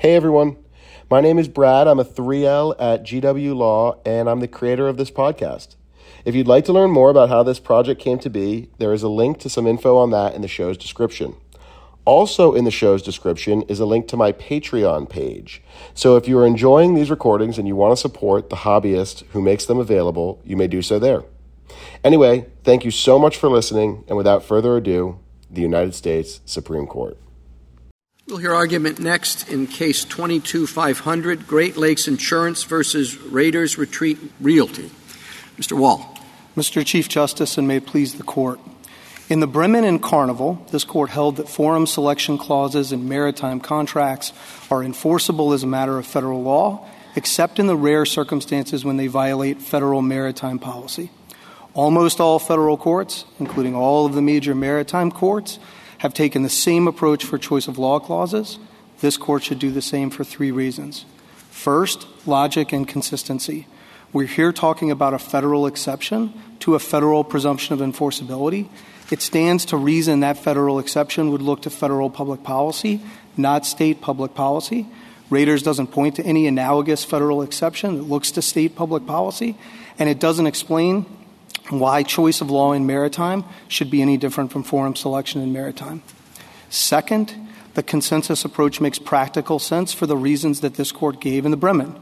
Hey everyone, my name is Brad. I'm a 3L at GW Law, and I'm the creator of this podcast. If you'd like to learn more about how this project came to be, there is a link to some info on that in the show's description. Also, in the show's description is a link to my Patreon page. So, if you are enjoying these recordings and you want to support the hobbyist who makes them available, you may do so there. Anyway, thank you so much for listening, and without further ado, the United States Supreme Court. We'll hear argument next in case 22-500, Great Lakes Insurance versus Raiders Retreat Realty. Mr. Wall. Mr. Chief Justice, and may it please the Court. In the Bremen and Carnival, this Court held that forum selection clauses in maritime contracts are enforceable as a matter of federal law, except in the rare circumstances when they violate federal maritime policy. Almost all federal courts, including all of the major maritime courts, have taken the same approach for choice of law clauses. This Court should do the same for three reasons. First, logic and consistency. We're here talking about a federal exception to a federal presumption of enforceability. It stands to reason that federal exception would look to federal public policy, not state public policy. Raiders doesn't point to any analogous federal exception that looks to state public policy, and it doesn't explain why choice of law in maritime should be any different from forum selection in maritime. Second, the consensus approach makes practical sense for the reasons that this court gave in the Bremen.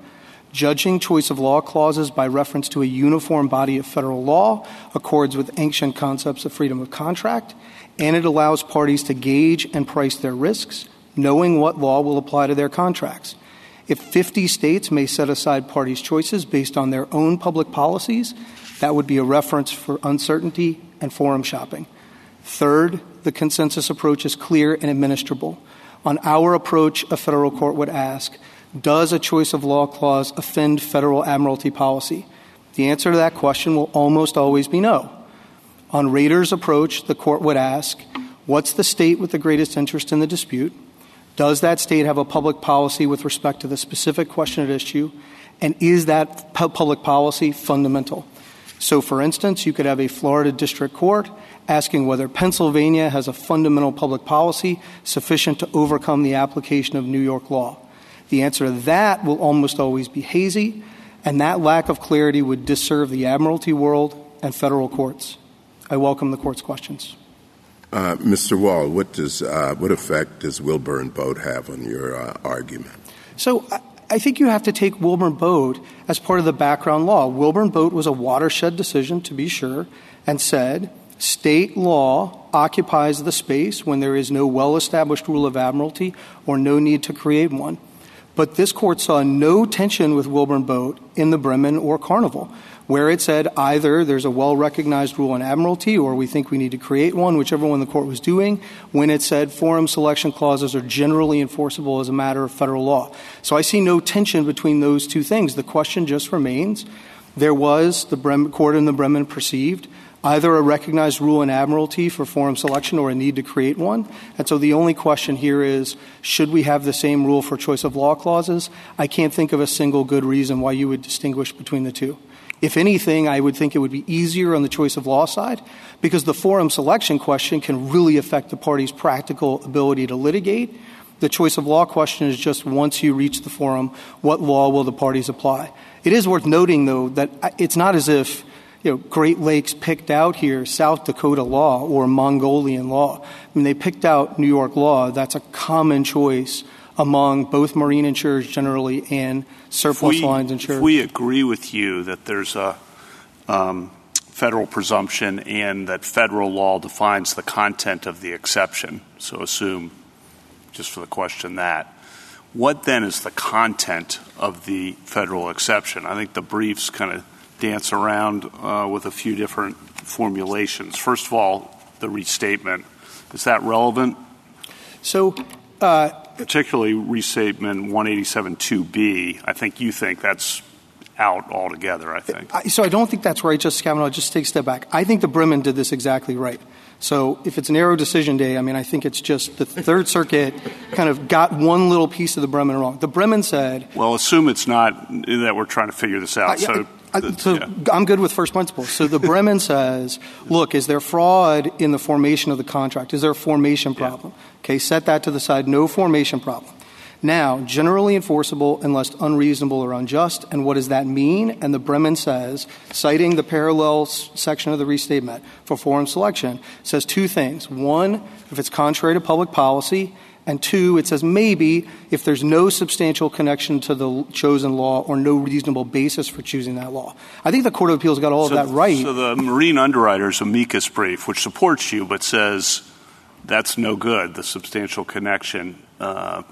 Judging choice of law clauses by reference to a uniform body of federal law accords with ancient concepts of freedom of contract, and it allows parties to gauge and price their risks, knowing what law will apply to their contracts. If 50 states may set aside parties' choices based on their own public policies, that would be a reference for uncertainty and forum shopping. Third, the consensus approach is clear and administrable. On our approach, a federal court would ask Does a choice of law clause offend federal admiralty policy? The answer to that question will almost always be no. On Raiders' approach, the court would ask What's the state with the greatest interest in the dispute? Does that state have a public policy with respect to the specific question at issue? And is that public policy fundamental? So, for instance, you could have a Florida district court asking whether Pennsylvania has a fundamental public policy sufficient to overcome the application of New York law. The answer to that will almost always be hazy, and that lack of clarity would disserve the admiralty world and federal courts. I welcome the court's questions. Uh, Mr. Wall, what does uh, what effect does Wilburn Boat have on your uh, argument? So I think you have to take Wilburn Boat as part of the background law. Wilburn Boat was a watershed decision, to be sure, and said state law occupies the space when there is no well established rule of admiralty or no need to create one. But this court saw no tension with Wilburn Boat in the Bremen or Carnival where it said either there's a well recognized rule in admiralty or we think we need to create one, whichever one the court was doing, when it said forum selection clauses are generally enforceable as a matter of federal law. So I see no tension between those two things. The question just remains there was, the Bremen, court in the Bremen perceived, either a recognized rule in admiralty for forum selection or a need to create one. And so the only question here is should we have the same rule for choice of law clauses? I can't think of a single good reason why you would distinguish between the two. If anything, I would think it would be easier on the choice of law side because the forum selection question can really affect the party's practical ability to litigate. The choice of law question is just once you reach the forum, what law will the parties apply? It is worth noting, though, that uh, it's not as if you know, Great Lakes picked out here South Dakota law or Mongolian law. I mean, they picked out New York law. That's a common choice among both marine insurers generally and surplus lines insurers. If we agree with you that there's a um, federal presumption and that federal law defines the content of the exception, so assume, just for the question, that. What then is the content of the federal exception? I think the briefs kind of dance around uh, with a few different formulations. First of all, the restatement. Is that relevant? So uh, particularly restatement 187.2b. I think you think that's out altogether, I think. So I don't think that's right, Justice Kavanaugh. Just take a step back. I think the Bremen did this exactly right. So if it's an arrow decision day, I mean, I think it's just the Third Circuit kind of got one little piece of the Bremen wrong. The Bremen said. Well, assume it's not that we're trying to figure this out. Uh, so so yeah. I'm good with first principles. So the Bremen says, look, is there fraud in the formation of the contract? Is there a formation problem? Yeah. Okay, set that to the side. No formation problem. Now, generally enforceable unless unreasonable or unjust. And what does that mean? And the Bremen says, citing the parallel section of the restatement for forum selection, says two things. One, if it's contrary to public policy, and two, it says maybe if there's no substantial connection to the chosen law or no reasonable basis for choosing that law. I think the Court of Appeals got all so, of that right. So the Marine Underwriters amicus brief, which supports you but says that's no good, the substantial connection uh,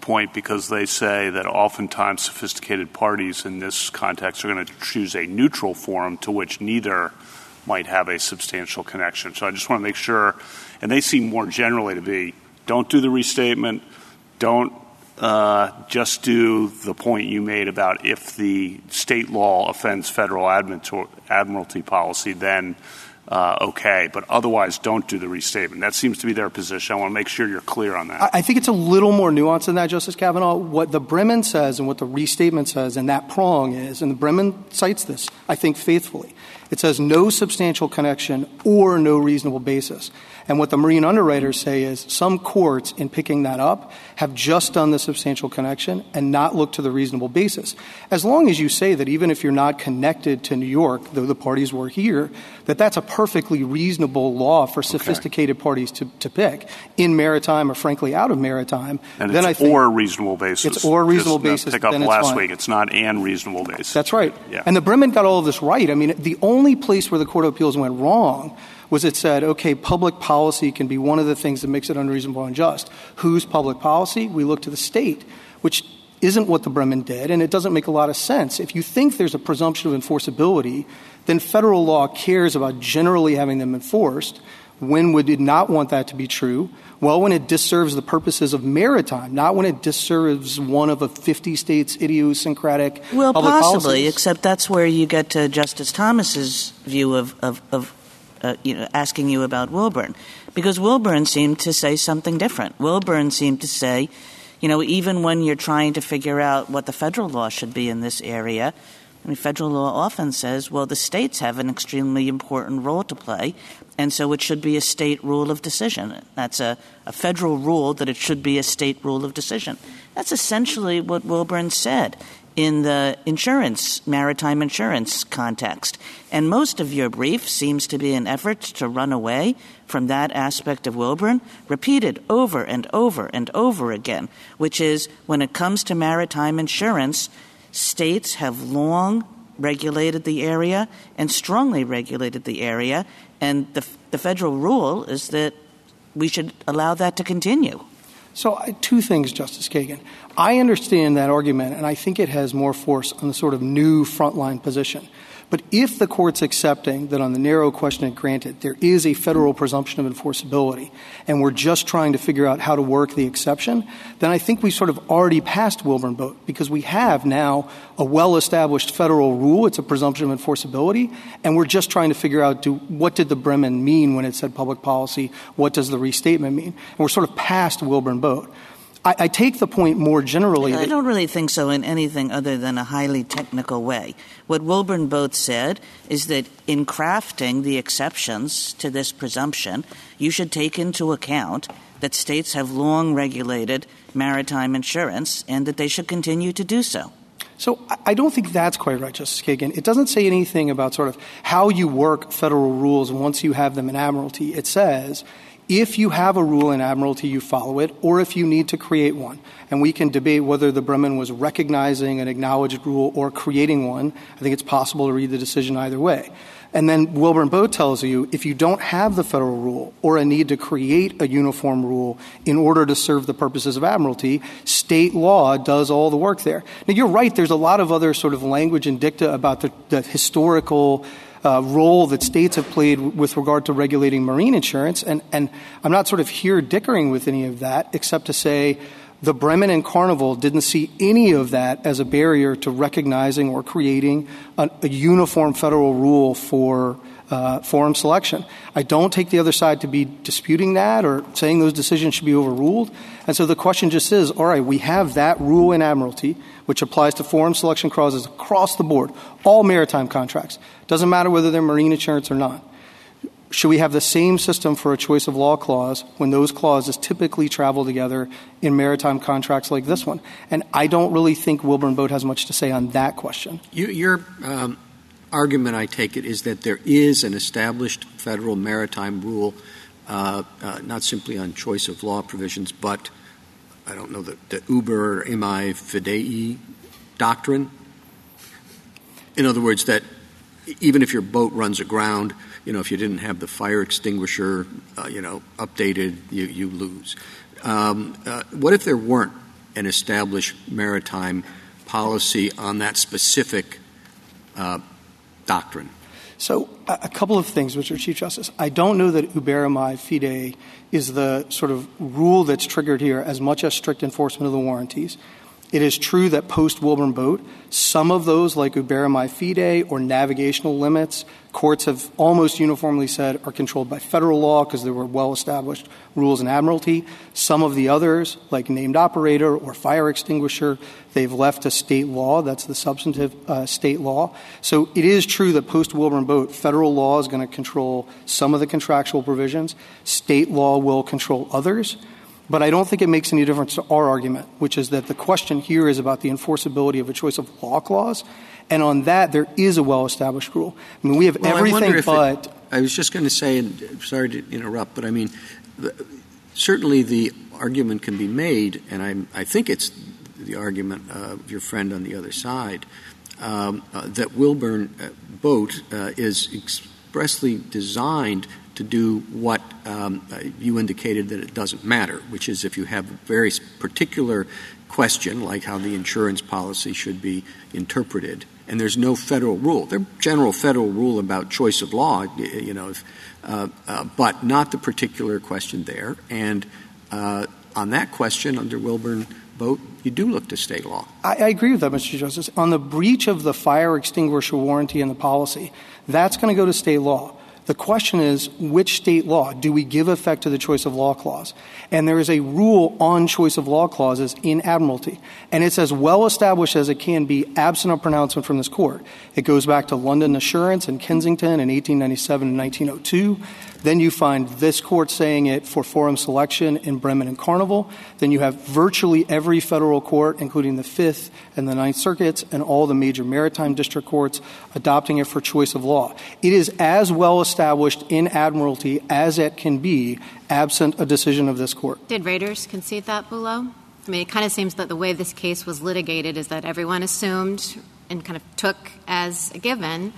point, because they say that oftentimes sophisticated parties in this context are going to choose a neutral forum to which neither might have a substantial connection. So I just want to make sure, and they seem more generally to be don't do the restatement. Don't uh, just do the point you made about if the state law offends federal admiralty policy, then Uh, okay. But otherwise, don't do the restatement. That seems to be their position. I want to make sure you're clear on that. I think it's a little more nuanced than that, Justice Kavanaugh. What the Bremen says and what the restatement says, and that prong is, and the Bremen cites this, I think, faithfully. It says no substantial connection or no reasonable basis. And what the marine underwriters say is some courts, in picking that up, have just done the substantial connection and not looked to the reasonable basis. As long as you say that even if you're not connected to New York, though the parties were here, that that's a perfectly reasonable law for sophisticated okay. parties to, to pick in maritime or frankly out of maritime. And then I think or reasonable basis. It's or reasonable just, basis. Pick up last fine. week. It's not and reasonable basis. That's right. Yeah. And the Bremen got all of this right. I mean, the only place where the Court of Appeals went wrong was it said, okay, public policy can be one of the things that makes it unreasonable and unjust. Whose public policy? We look to the state, which isn't what the Bremen did, and it doesn't make a lot of sense. If you think there's a presumption of enforceability, then federal law cares about generally having them enforced. When would it not want that to be true? Well, when it disserves the purposes of maritime, not when it disserves one of a 50 states' idiosyncratic well, public possibly, policies. except that's where you get to Justice Thomas's view of, of, of Uh, you know, asking you about Wilburn, because Wilburn seemed to say something different. Wilburn seemed to say, you know, even when you're trying to figure out what the federal law should be in this area, I mean, federal law often says, well, the states have an extremely important role to play, and so it should be a state rule of decision. That's a, a federal rule that it should be a state rule of decision. That's essentially what Wilburn said in the insurance, maritime insurance context. And most of your brief seems to be an effort to run away from that aspect of Wilburn, repeated over and over and over again, which is when it comes to maritime insurance, states have long regulated the area and strongly regulated the area, and the, the federal rule is that we should allow that to continue. So, two things, Justice Kagan. I understand that argument, and I think it has more force on the sort of new frontline position. But if the court's accepting that on the narrow question it granted, there is a federal presumption of enforceability, and we're just trying to figure out how to work the exception, then I think we sort of already passed Wilburn Boat because we have now a well-established federal rule. It's a presumption of enforceability, and we're just trying to figure out do, what did the Bremen mean when it said public policy? What does the restatement mean? And we're sort of past Wilburn Boat. I, I take the point more generally. I don't really think so in anything other than a highly technical way. What Wilburn Boat said is that in crafting the exceptions to this presumption, you should take into account that states have long regulated maritime insurance and that they should continue to do so. So I don't think that's quite right, Justice Kagan. It doesn't say anything about sort of how you work federal rules once you have them in admiralty. It says if you have a rule in Admiralty, you follow it, or if you need to create one. And we can debate whether the Bremen was recognizing an acknowledged rule or creating one. I think it's possible to read the decision either way. And then Wilburn Boat tells you if you don't have the federal rule or a need to create a uniform rule in order to serve the purposes of admiralty, state law does all the work there. Now, you're right, there's a lot of other sort of language and dicta about the, historical role that states have played with regard to regulating marine insurance. And, and I'm not sort of here dickering with any of that, except to say the Bremen and Carnival didn't see any of that as a barrier to recognizing or creating a, a uniform federal rule for uh, forum selection. I don't take the other side to be disputing that or saying those decisions should be overruled. And so the question just is all right, we have that rule in Admiralty, which applies to forum selection clauses across the board, all maritime contracts. Doesn't matter whether they're marine insurance or not. should we have the same system for a choice of law clause when those clauses typically travel together in maritime contracts like this one? And I don't really think Wilburn Boat has much to say on that question. You, your um, argument, I take it, is that there is an established federal maritime rule, uh, uh, not simply on choice of law provisions, but I don't know the, the uberrimae fidei doctrine. In other words, that even if your boat runs aground, you know, if you didn't have the fire extinguisher, uh, you know, updated, you, you lose. Um, uh, what if there weren't an established maritime policy on that specific uh, doctrine? So, a couple of things, Mr. Chief Justice. I don't know that uberrimae fidei is the sort of rule that's triggered here as much as strict enforcement of the warranties. It is true that post Wilburn Boat, some of those, like uberrimae fidei or navigational limits, courts have almost uniformly said are controlled by federal law because there were well established rules in admiralty. Some of the others, like named operator or fire extinguisher, they've left to state law. That's the substantive uh, state law. So it is true that post Wilburn Boat, federal law is going to control some of the contractual provisions, state law will control others. But I don't think it makes any difference to our argument, which is that the question here is about the enforceability of a choice of law clause. And on that, there is a well established rule. I mean, we have everything but. I was just going to say, and sorry to interrupt, but I mean, the, certainly the argument can be made, and I'm, I think it's the argument of your friend on the other side, um, uh, that Wilburn uh, Boat uh, is expressly designed to do what um, uh, you indicated that it doesn't matter, which is if you have a very particular question, like how the insurance policy should be interpreted, and there's no federal rule. There's general federal rule about choice of law, you know, if, uh, uh, but not the particular question there. And uh, on that question, under Wilburn Boat, you do look to state law. I, I agree with that, Mr. Justice. On the breach of the fire extinguisher warranty and the policy, that's going to go to state law. The question is, which state law do we give effect to the choice of law clause? And there is a rule on choice of law clauses in Admiralty. And it's as well established as it can be absent a pronouncement from this court. It goes back to London Assurance and Kensington in 1897 and 1902. Then you find this court saying it for forum selection in Bremen and Carnival. Then you have virtually every federal court, including the Fifth and the Ninth Circuits and all the major maritime district courts, adopting it for choice of law. It is as well established in Admiralty as it can be, absent a decision of this court. Did Raiders concede that below? I mean, it kind of seems that the way this case was litigated is that everyone assumed and kind of took as a given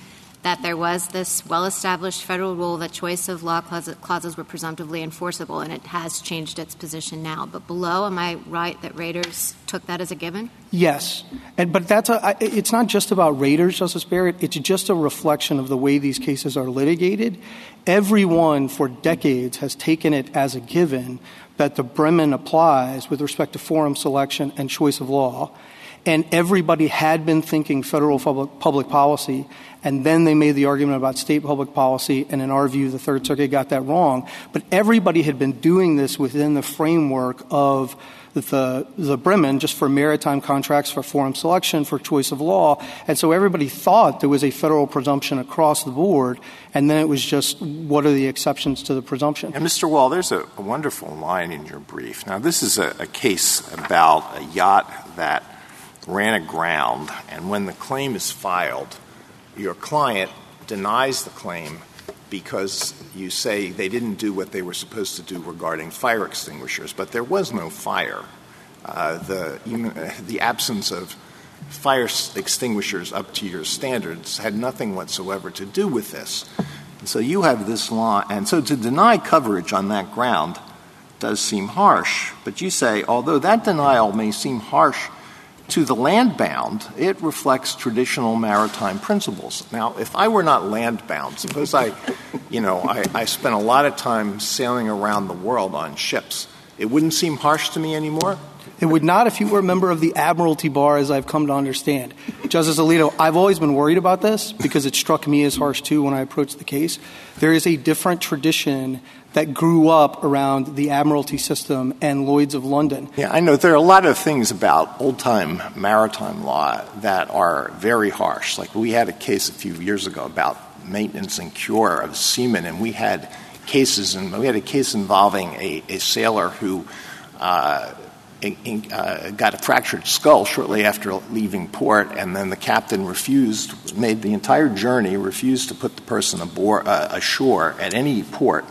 that there was this well-established federal rule that choice of law clauses were presumptively enforceable, and it has changed its position now. But below, am I right that Raiders took that as a given? Yes, and, but that's a, it's not just about Raiders, Justice Barrett. It's just a reflection of the way these cases are litigated. Everyone for decades has taken it as a given that the Bremen applies with respect to forum selection and choice of law and everybody had been thinking federal public, policy and then they made the argument about state public policy, and in our view, the Third Circuit got that wrong. But everybody had been doing this within the framework of the, the Bremen, just for maritime contracts, for forum selection, for choice of law. And so everybody thought there was a federal presumption across the board, and then it was just what are the exceptions to the presumption? And Mr. Wall, there's a, a wonderful line in your brief. Now, this is a, a case about a yacht that ran aground, and when the claim is filed, your client denies the claim because you say they didn't do what they were supposed to do regarding fire extinguishers, but there was no fire. Uh, the, uh, the absence of fire extinguishers up to your standards had nothing whatsoever to do with this. And so you have this law, and so to deny coverage on that ground does seem harsh. But you say, although that denial may seem harsh to the land bound, it reflects traditional maritime principles. Now, if I were not land bound, suppose I, you know, I, I spent a lot of time sailing around the world on ships, it wouldn't seem harsh to me anymore? It would not if you were a member of the Admiralty Bar, as I've come to understand. Justice Alito, I've always been worried about this because it struck me as harsh too when I approached the case. There is a different tradition that grew up around the Admiralty system and Lloyd's of London. Yeah, I know there are a lot of things about old time maritime law that are very harsh. Like we had a case a few years ago about maintenance and cure of seamen, and we had cases, and we had a case involving a, a sailor who uh, in, uh, got a fractured skull shortly after leaving port, and then the captain refused, made the entire journey, refused to put the person aboard, uh, ashore at any port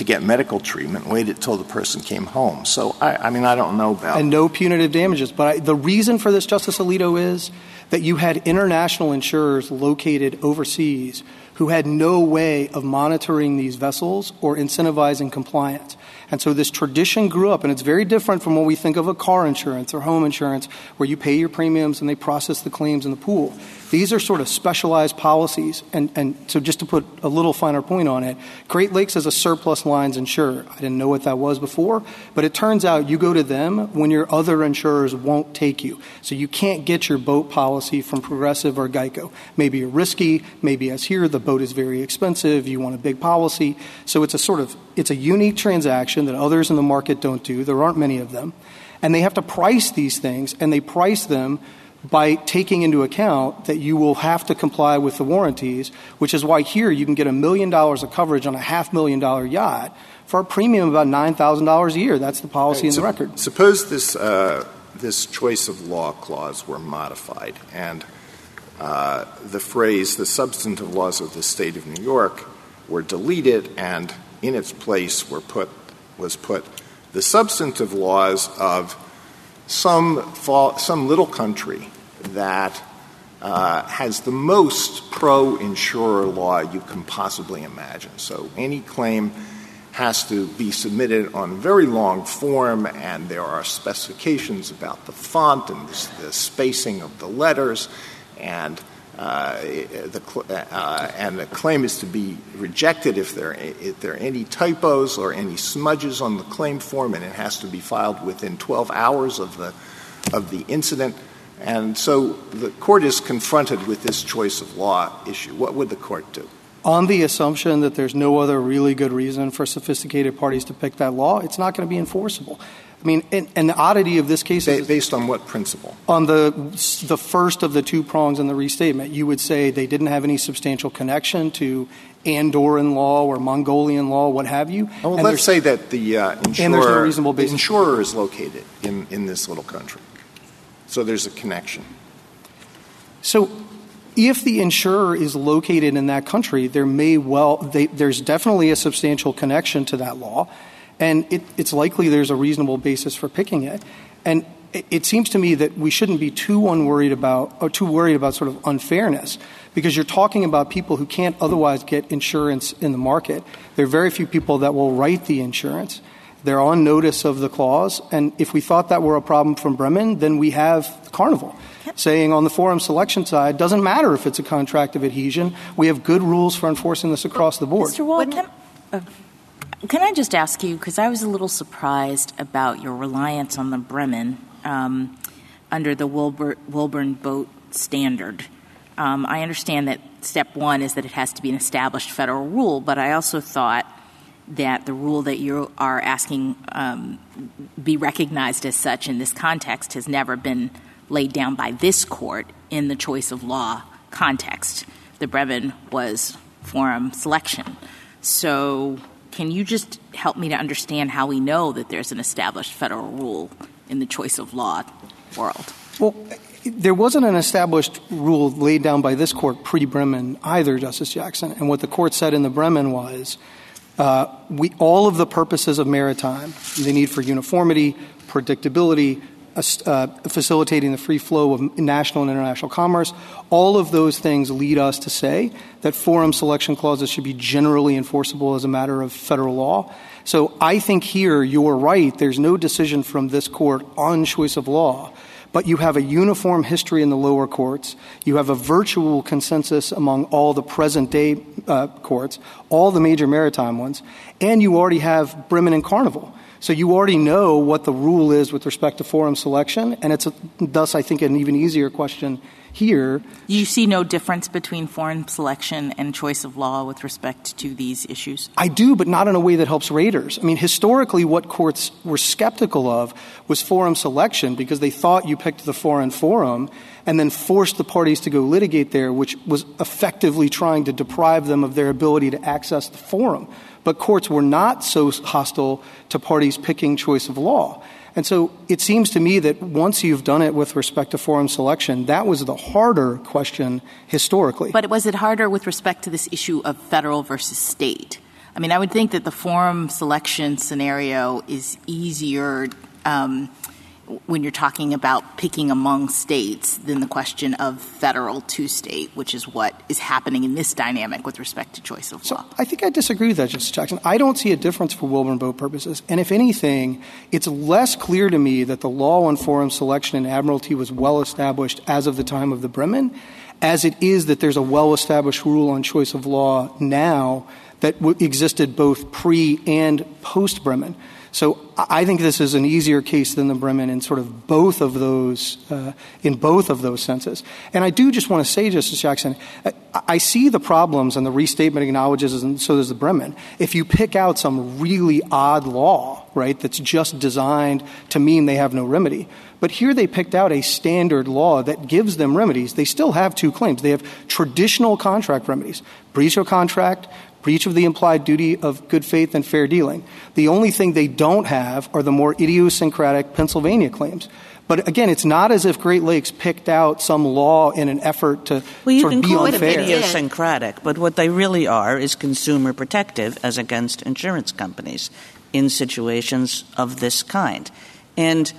to get medical treatment, waited until the person came home. So, I, I mean, I don't know about. And no punitive damages. But I, the reason for this, Justice Alito, is that you had international insurers located overseas who had no way of monitoring these vessels or incentivizing compliance. And so this tradition grew up, and it's very different from what we think of a car insurance or home insurance, where you pay your premiums and they process the claims in the pool. These are sort of specialized policies. And, and so just to put a little finer point on it, Great Lakes is a surplus lines insurer. I didn't know what that was before, but it turns out you go to them when your other insurers won't take you. So you can't get your boat policy from Progressive or Geico. Maybe you're risky, maybe as here, the boat is very expensive, you want a big policy. So it's a sort of, it's a unique transaction that others in the market don't do. There aren't many of them. And they have to price these things, and they price them by taking into account that you will have to comply with the warranties, which is why here you can get a million dollars of coverage on a half million dollar yacht for a premium of about $9,000 a year. That's the policy in the record. Suppose this, uh, this choice of law clause were modified and uh, the phrase, the substantive laws of the state of New York, were deleted and in its place were put, was put the substantive laws of some, some little country that uh, has the most pro insurer law you can possibly imagine. So any claim has to be submitted on very long form, and there are specifications about the font and the spacing of the letters, and uh, the, uh, and the claim is to be rejected if there, if there are any typos or any smudges on the claim form, and it has to be filed within 12 hours of the, of the incident. And so the court is confronted with this choice of law issue. What would the court do? On the assumption that there's no other really good reason for sophisticated parties to pick that law, it's not going to be enforceable. I mean, and, and, the oddity of this case is based on what principle? On the the first of the two prongs in the restatement, you would say they didn't have any substantial connection to Andorran law or Mongolian law, what have you. Oh, well, let's say that the uh, insurer, and no reasonable basis. insurer is located in, in this little country, so there's a connection. So if the insurer is located in that country, there may well they, there's definitely a substantial connection to that law and it, it's likely there's a reasonable basis for picking it. And it, it seems to me that we shouldn't be too unworried about, or too worried about sort of unfairness, because you're talking about people who can't otherwise get insurance in the market. There are very few people that will write the insurance. They're on notice of the clause, and if we thought that were a problem from Bremen, then we have Carnival saying on the forum selection side, doesn't matter if it's a contract of adhesion. We have good rules for enforcing this across the board. Mr. Wall, can, uh, can I just ask you, because I was a little surprised about your reliance on the Bremen um, under the Wilbur, Wilburn boat standard. Um, I understand that step one is that it has to be an established federal rule, but I also thought that the rule that you are asking um, be recognized as such in this context has never been laid down by this court in the choice of law context. The Bremen was forum selection. So can you just help me to understand how we know that there's an established federal rule in the choice of law world? Well, there wasn't an established rule laid down by this court pre Bremen either, Justice Jackson. And what the court said in the Bremen was we, all of the purposes of maritime, the need for uniformity, predictability, uh, facilitating the free flow of national and international commerce. All of those things lead us to say that forum selection clauses should be generally enforceable as a matter of federal law. So I think here you're right. There's no decision from this court on choice of law. But you have a uniform history in the lower courts. You have a virtual consensus among all the present day uh, courts, all the major maritime ones. And you already have Bremen and Carnival So you already know what the rule is with respect to forum selection, and it's thus, I think, an even easier question here. You see no difference between forum selection and choice of law with respect to these issues? I do, but not in a way that helps Raiders. I mean, historically, what courts were skeptical of was forum selection because they thought you picked the foreign forum and then forced the parties to go litigate there, which was effectively trying to deprive them of their ability to access the forum. But courts were not so hostile to parties picking choice of law. And so it seems to me that once you've done it with respect to forum selection, that was the harder question historically. But was it harder with respect to this issue of federal versus state? I mean, I would think that the forum selection scenario is easier um, when you're talking about picking among states than the question of federal to state, which is what is happening in this dynamic with respect to choice of so law. I think I disagree with that, Justice Jackson. I don't see a difference for Wilburn Boat purposes. And if anything, it's less clear to me that the law on forum selection and admiralty was well established as of the time of the Bremen, as it is that there's a well established rule on choice of law now that w- existed both pre and post Bremen. So I think this is an easier case than the Bremen in sort of both of those, uh, in both of those senses. And I do just want to say, Justice Jackson, I see the problems and the restatement acknowledges, and so does the Bremen. If you pick out some really odd law, right, that's just designed to mean they have no remedy. But here they picked out a standard law that gives them remedies. They still have two claims. They have traditional contract remedies, breach of contract, breach of the implied duty of good faith and fair dealing. The only thing they don't have are the more idiosyncratic Pennsylvania claims. But again, it's not as if Great Lakes picked out some law in an effort to well, you sort can of be call unfair. it idiosyncratic, but what they really are is consumer protective as against insurance companies in situations of this kind. And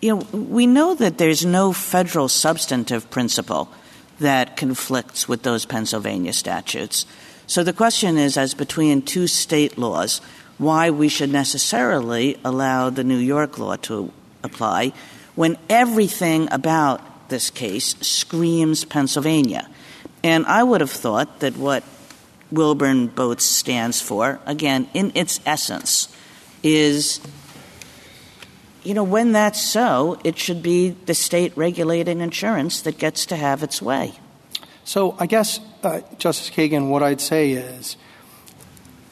you know, we know that there's no federal substantive principle that conflicts with those Pennsylvania statutes. So the question is, as between two state laws, why we should necessarily allow the New York law to apply when everything about this case screams Pennsylvania. And I would have thought that what Wilburn Boats stands for, again, in its essence, is you know, when that's so, it should be the state regulating insurance that gets to have its way. So I guess, uh, Justice Kagan, what I'd say is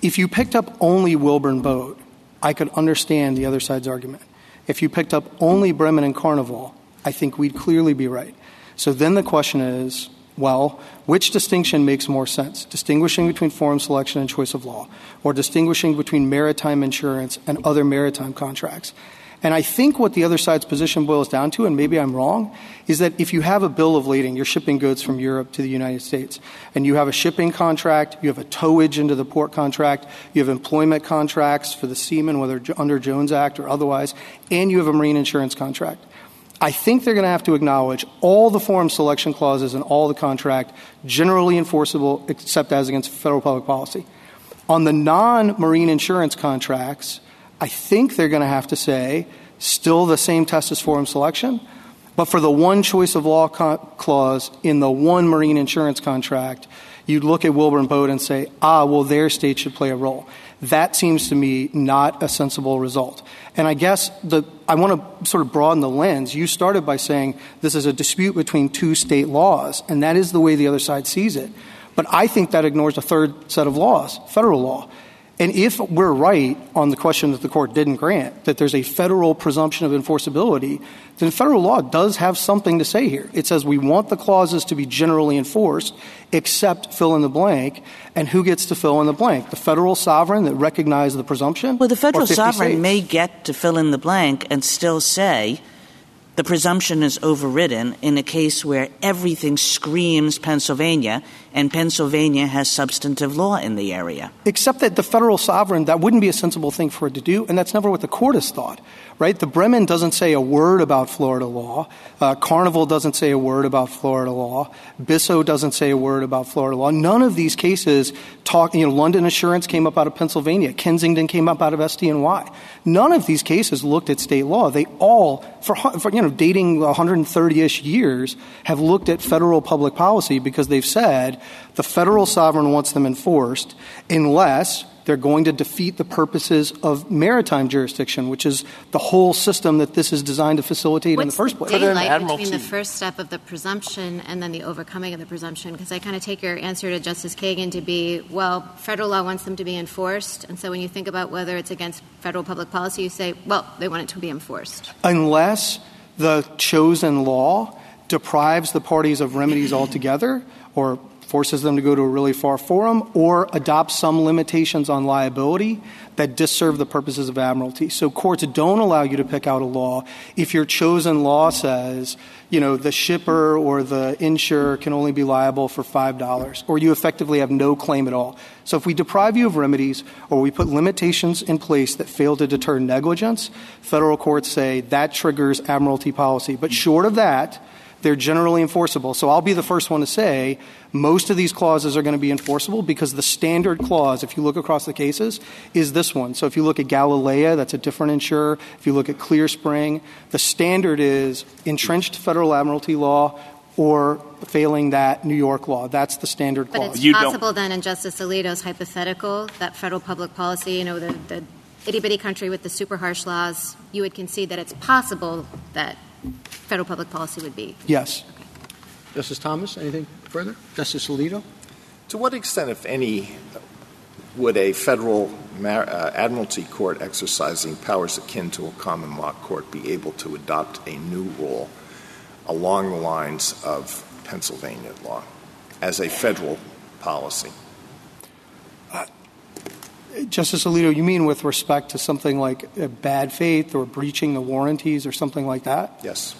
if you picked up only Wilburn Boat, I could understand the other side's argument. If you picked up only Bremen and Carnival, I think we'd clearly be right. So then the question is, well, which distinction makes more sense? Distinguishing between forum selection and choice of law, or distinguishing between maritime insurance and other maritime contracts? And I think what the other side's position boils down to, and maybe I'm wrong, is that if you have a bill of lading, you're shipping goods from Europe to the United States, and you have a shipping contract, you have a towage into the port contract, you have employment contracts for the seamen, whether under Jones Act or otherwise, and you have a marine insurance contract. I think they're going to have to acknowledge all the forum selection clauses and all the contract generally enforceable except as against federal public policy. On the non marine insurance contracts, I think they're going to have to say still the same test as forum selection, but for the one choice of law co- clause in the one marine insurance contract, you'd look at Wilburn Boat and say, ah, well, their state should play a role. That seems to me not a sensible result. And I guess the, I want to sort of broaden the lens. You started by saying this is a dispute between two state laws, and that is the way the other side sees it. But I think that ignores a third set of laws, federal law. And if we're right on the question that the court didn't grant, that there's a federal presumption of enforceability, then federal law does have something to say here. It says we want the clauses to be generally enforced, except fill in the blank. And who gets to fill in the blank? The federal sovereign that recognizes the presumption? Well, the federal sovereign may get to fill in the blank and still say the presumption is overridden in a case where everything screams Pennsylvania and Pennsylvania has substantive law in the area. Except that the federal sovereign, that wouldn't be a sensible thing for it to do, and that's never what the court has thought, right? The Bremen doesn't say a word about Florida law. Uh, Carnival doesn't say a word about Florida law. Bisso doesn't say a word about Florida law. None of these cases talk, you know, London Assurance came up out of Pennsylvania. Kensington came up out of SDNY. None of these cases looked at state law. They all, for, for you know, dating 130-ish years, have looked at federal public policy because they've said the federal sovereign wants them enforced unless they're going to defeat the purposes of maritime jurisdiction, which is the whole system that this is designed to facilitate What's in the first place. The daylight between the first step of the presumption and then the overcoming of the presumption, because I kind of take your answer to Justice Kagan to be, well, federal law wants them to be enforced, and so when you think about whether it's against federal public policy, you say, well, they want it to be enforced. Unless the chosen law deprives the parties of remedies altogether or forces them to go to a really far forum or adopts some limitations on liability that disserve the purposes of admiralty. So courts don't allow you to pick out a law if your chosen law says, you know, the shipper or the insurer can only be liable for $5 or you effectively have no claim at all. So if we deprive you of remedies or we put limitations in place that fail to deter negligence, federal courts say that triggers admiralty policy. But short of that, they're generally enforceable. So I'll be the first one to say most of these clauses are going to be enforceable because the standard clause, if you look across the cases, is this one. So if you look at Galilea, that's a different insurer. If you look at Clear Spring, the standard is entrenched federal admiralty law or failing that New York law. That's the standard clause. But it's you possible don't. then in Justice Alito's hypothetical that federal public policy, you know, the, the itty bitty country with the super harsh laws, you would concede that it's possible that federal public policy would be? Yes. Okay. Justice Thomas, anything further? Justice Alito? To what extent, if any, would a federal mar- uh, admiralty court exercising powers akin to a common law court be able to adopt a new rule along the lines of Pennsylvania law as a federal policy? Justice Alito, you mean with respect to something like bad faith or breaching the warranties or something like that? Yes.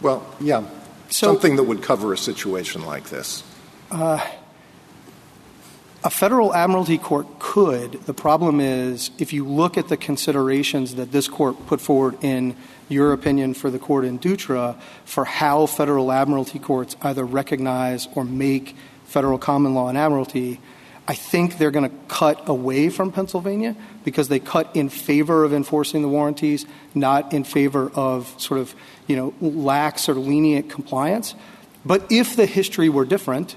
Well, yeah. So, something that would cover a situation like this. Uh, a federal admiralty court could. The problem is, if you look at the considerations that this court put forward in your opinion for the court in Dutra for how federal admiralty courts either recognize or make federal common law and admiralty, I think they're going to cut away from Pennsylvania because they cut in favor of enforcing the warranties, not in favor of sort of, you know, lax or lenient compliance. But if the history were different,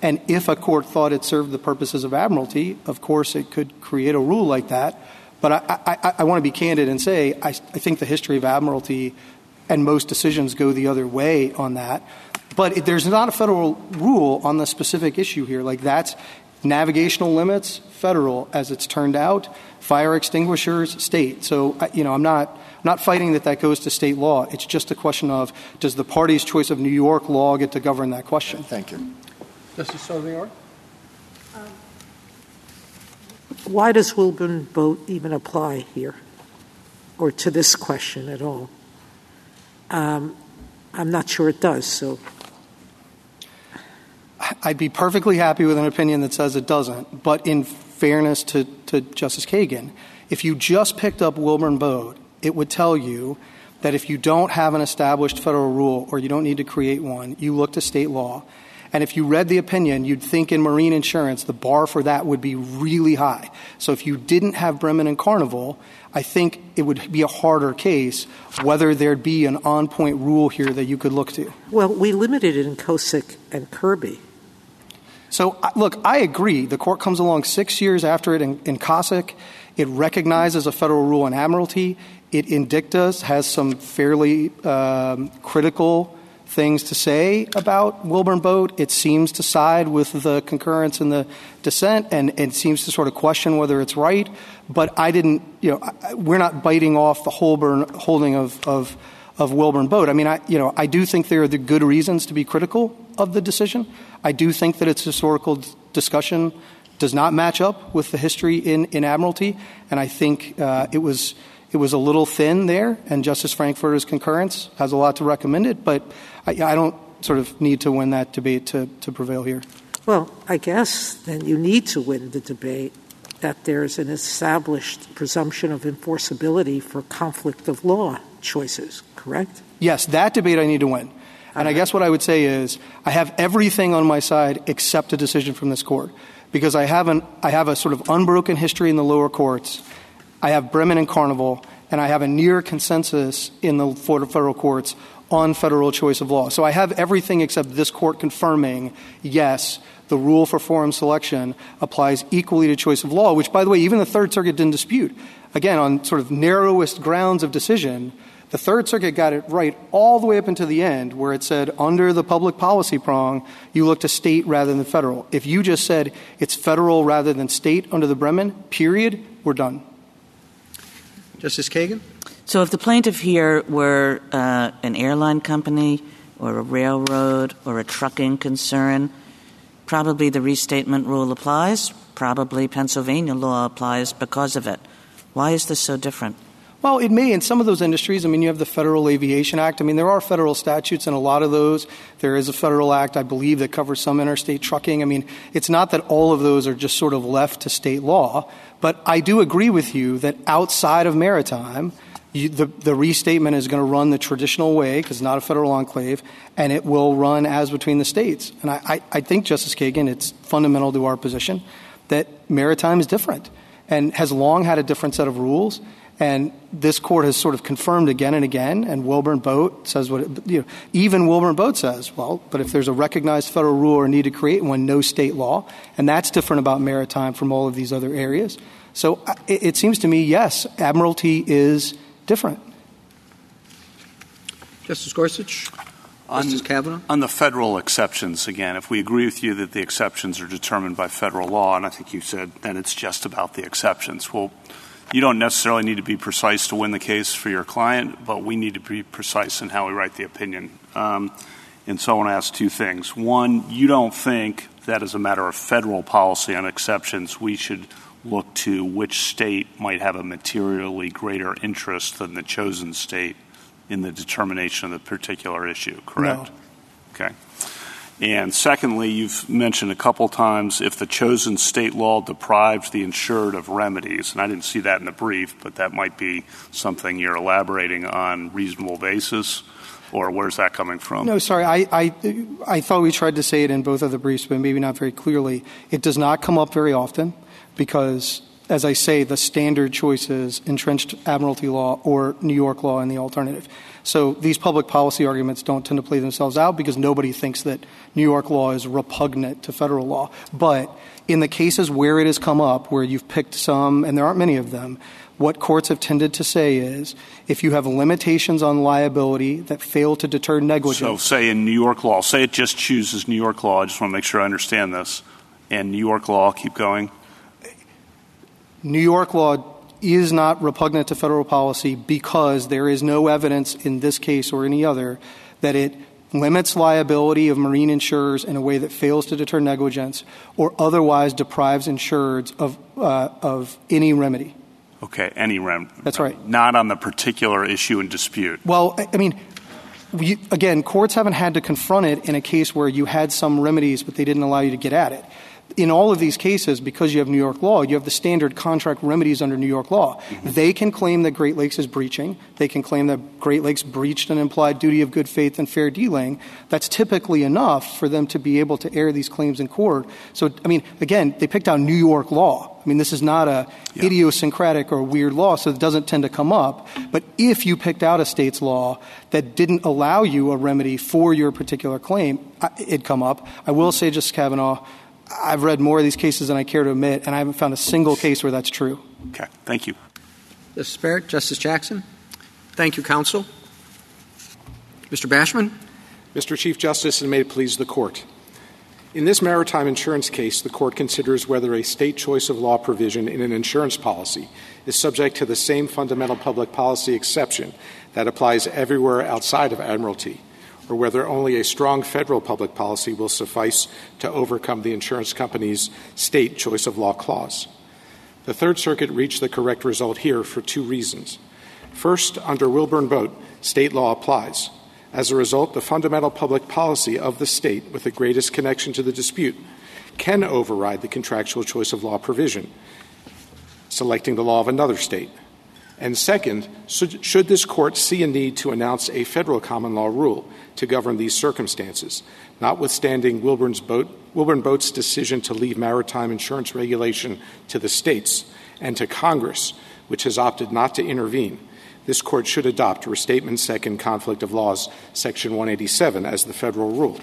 and if a court thought it served the purposes of admiralty, of course it could create a rule like that. But I, I, I want to be candid and say I, I think the history of admiralty and most decisions go the other way on that. But there's not a federal rule on the specific issue here. Like that's Navigational limits, federal, as it's turned out. Fire extinguishers, state. So, you know, I'm not, not fighting that that goes to state law. It's just a question of does the party's choice of New York law get to govern that question? Thank you. Justice Sotomayor? Um, why does Wilburn Boat even apply here or to this question at all? Um, I'm not sure it does, so I'd be perfectly happy with an opinion that says it doesn't. But in fairness to, Justice Kagan, if you just picked up Wilburn Boat, it would tell you that if you don't have an established federal rule or you don't need to create one, you look to state law. And if you read the opinion, you'd think in marine insurance the bar for that would be really high. So if you didn't have Bremen and Carnival, I think it would be a harder case whether there'd be an on point rule here that you could look to. Well, we limited it in Kossick and Kirby. So, look, I agree. The court comes along six years after it in, in Kossick. It recognizes a federal rule in admiralty. It in dictas has some fairly um, critical things to say about Wilburn Boat. It seems to side with the concurrence in the dissent and, and seems to sort of question whether it's right. But I didn't, you know, we're not biting off the Holborn holding of, of, of Wilburn Boat. I mean, I, you know, I do think there are the good reasons to be critical of the decision. I do think that its historical discussion does not match up with the history in, in Admiralty, and I think uh, it was it was a little thin there, and Justice Frankfurter's concurrence has a lot to recommend it, but I, I don't sort of need to win that debate to, to prevail here. Well, I guess then you need to win the debate that there's an established presumption of enforceability for conflict of law choices, correct? Yes, that debate I need to win. And I guess what I would say is I have everything on my side except a decision from this court because I have, an, I have a sort of unbroken history in the lower courts. I have Bremen and Carnival, and I have a near consensus in the federal courts on federal choice of law. So I have everything except this court confirming, yes, the rule for forum selection applies equally to choice of law, which, by the way, even the Third Circuit didn't dispute. Again, on sort of narrowest grounds of decision, the Third Circuit got it right all the way up into the end, where it said under the public policy prong, you look to state rather than federal. If you just said it's federal rather than state under the Bremen, period, we're done. Justice Kagan? So if the plaintiff here were uh, an airline company or a railroad or a trucking concern, probably the restatement rule applies. Probably Pennsylvania law applies because of it. Why is this so different? Well, it may in some of those industries. I mean, you have the Federal Aviation Act. I mean, there are federal statutes in a lot of those. There is a federal act, I believe, that covers some interstate trucking. I mean, it's not that all of those are just sort of left to state law, but I do agree with you that outside of maritime, you, the, the restatement is going to run the traditional way because it's not a federal enclave, and it will run as between the states. And I, I, I think, Justice Kagan, it's fundamental to our position that maritime is different and has long had a different set of rules. And this court has sort of confirmed again and again, and Wilburn Boat says what, it, you know, even Wilburn Boat says, well, but if there's a recognized federal rule or need to create one, no state law, and that's different about maritime from all of these other areas. So uh, it, it seems to me, yes, Admiralty is different. Justice Gorsuch? On, Justice Kavanaugh? On the federal exceptions, again, if we agree with you that the exceptions are determined by federal law, and I think you said then it's just about the exceptions. Well, you don't necessarily need to be precise to win the case for your client, but we need to be precise in how we write the opinion. Um, and so I want to ask two things. One, you don't think that as a matter of federal policy on exceptions, we should look to which state might have a materially greater interest than the chosen state in the determination of the particular issue, correct? No. Okay. And secondly, you've mentioned a couple times if the chosen state law deprives the insured of remedies, and I didn't see that in the brief, but that might be something you're elaborating on reasonable basis, or where's that coming from? No, sorry, I, I, I thought we tried to say it in both of the briefs, but maybe not very clearly. It does not come up very often because, as I say, the standard choices entrenched admiralty law or New York law in the alternative. So these public policy arguments don't tend to play themselves out because nobody thinks that New York law is repugnant to federal law. But in the cases where it has come up, where you've picked some, and there aren't many of them, what courts have tended to say is if you have limitations on liability that fail to deter negligence. So, say in New York law, say it just chooses New York law. I just want to make sure I understand this. And New York law, keep going. New York law is not repugnant to federal policy because there is no evidence in this case or any other that it limits liability of marine insurers in a way that fails to deter negligence or otherwise deprives insureds of, uh, of any remedy. Okay, any remedy. That's right. Not on the particular issue in dispute. Well, I mean, we, again, courts haven't had to confront it in a case where you had some remedies, but they didn't allow you to get at it in all of these cases, because you have New York law, you have the standard contract remedies under New York law. Mm-hmm. They can claim that Great Lakes is breaching. They can claim that Great Lakes breached an implied duty of good faith and fair dealing. That's typically enough for them to be able to air these claims in court. So, I mean, again, they picked out New York law. I mean, this is not a idiosyncratic or weird law, so it doesn't tend to come up. But if you picked out a state's law that didn't allow you a remedy for your particular claim, it'd come up. I will say, Justice Kavanaugh, I've read more of these cases than I care to admit, and I haven't found a single case where that's true. Okay. Thank you. Justice Barrett, Justice Jackson. Thank you, counsel. Mr. Bashman. Mr. Chief Justice, and may it please the court. In this maritime insurance case, the court considers whether a state choice of law provision in an insurance policy is subject to the same fundamental public policy exception that applies everywhere outside of Admiralty or whether only a strong federal public policy will suffice to overcome the insurance company's state choice of law clause. The Third Circuit reached the correct result here for two reasons. First, under Wilburn Boat, state law applies. As a result, the fundamental public policy of the state with the greatest connection to the dispute can override the contractual choice of law provision, selecting the law of another state. And second, should this court see a need to announce a federal common law rule to govern these circumstances, notwithstanding Wilburn's boat, Wilburn Boat's decision to leave maritime insurance regulation to the states and to Congress, which has opted not to intervene, this court should adopt Restatement Second Conflict of Laws, Section 187, as the federal rule.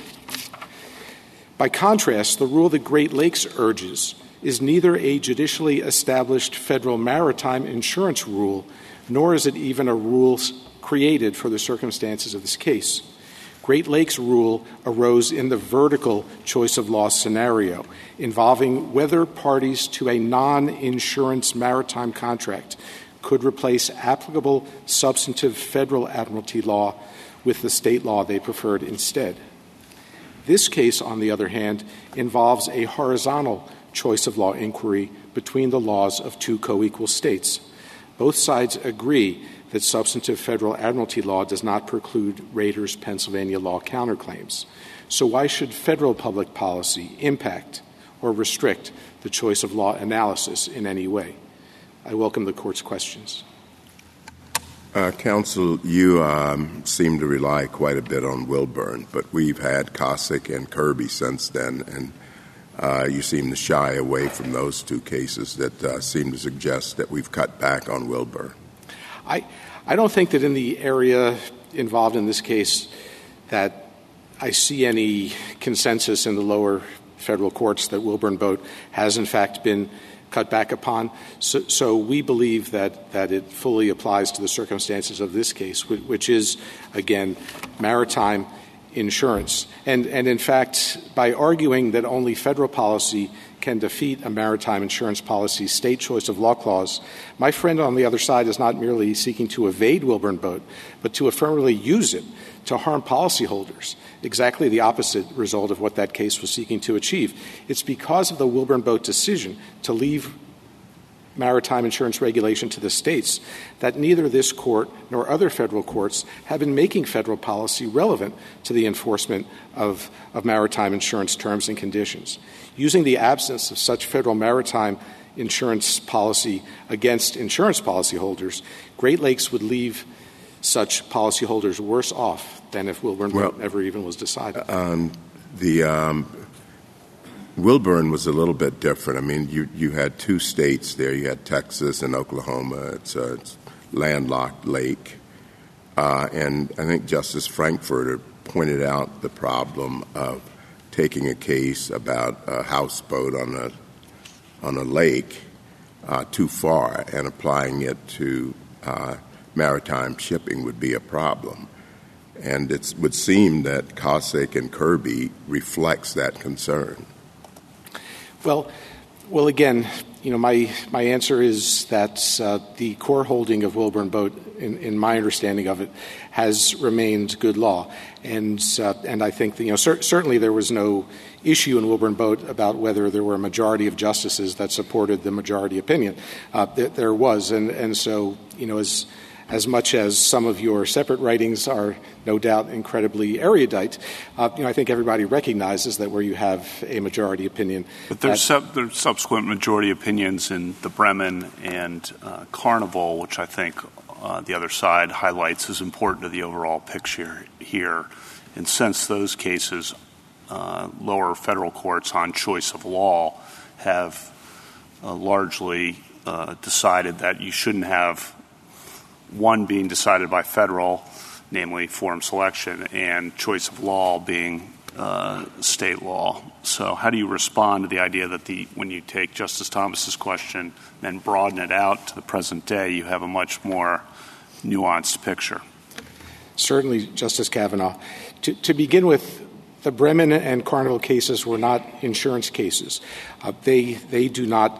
By contrast, the rule that Great Lakes urges is neither a judicially established federal maritime insurance rule, nor is it even a rule created for the circumstances of this case. Great Lakes rule arose in the vertical choice of law scenario involving whether parties to a non insurance maritime contract could replace applicable substantive federal admiralty law with the state law they preferred instead. This case, on the other hand, involves a horizontal choice of law inquiry between the laws of two co equal states. Both sides agree that substantive federal admiralty law does not preclude Raiders Pennsylvania law counterclaims. So, why should federal public policy impact or restrict the choice of law analysis in any way? I welcome the court's questions. Uh, counsel, you um, seem to rely quite a bit on Wilburn, but we've had Kossick and Kirby since then, and uh, you seem to shy away from those two cases that uh, seem to suggest that we've cut back on Wilburn. I, I don't think that in the area involved in this case that I see any consensus in the lower federal courts that Wilburn Boat has in fact been cut back upon. So, so, we believe that, that it fully applies to the circumstances of this case, which is, again, maritime insurance. And, and in fact, by arguing that only federal policy can defeat a maritime insurance policy state choice of law clause, my friend on the other side is not merely seeking to evade Wilburn Boat, but to affirmatively use it to harm policyholders, exactly the opposite result of what that case was seeking to achieve. It's because of the Wilburn Boat decision to leave maritime insurance regulation to the states that neither this court nor other federal courts have been making federal policy relevant to the enforcement of, of maritime insurance terms and conditions. Using the absence of such federal maritime insurance policy against insurance policyholders, Great Lakes would leave such policyholders worse off than if Wilburn well, ever even was decided. Um, the um, Wilburn was a little bit different. I mean, you, you had two states there. You had Texas and Oklahoma. It's a it's landlocked lake. Uh, and I think Justice Frankfurter pointed out the problem of taking a case about a houseboat on a on a lake uh, too far and applying it to uh, maritime shipping would be a problem. And it would seem that Kossick and Kirby reflects that concern. Well, well, again, you know, my, my answer is that uh, the core holding of Wilburn Boat, in, my understanding of it, has remained good law. And, uh, and I think that, you know, cer- certainly there was no issue in Wilburn Boat about whether there were a majority of justices that supported the majority opinion. Uh, th- there was. And, and so, you know, as as much as some of your separate writings are no doubt incredibly erudite, uh, you know, I think everybody recognizes that where you have a majority opinion. But there's, sub- there's subsequent majority opinions in the Bremen and uh, Carnival, which I think uh, the other side highlights as important to the overall picture here. And since those cases, uh, lower federal courts on choice of law have uh, largely uh, decided that you shouldn't have one being decided by federal, namely forum selection, and choice of law being uh, state law. So, how do you respond to the idea that the when you take Justice Thomas's question and broaden it out to the present day, you have a much more nuanced picture? Certainly, Justice Kavanaugh. To, to begin with, the Bremen and Carnival cases were not insurance cases. Uh, they they do not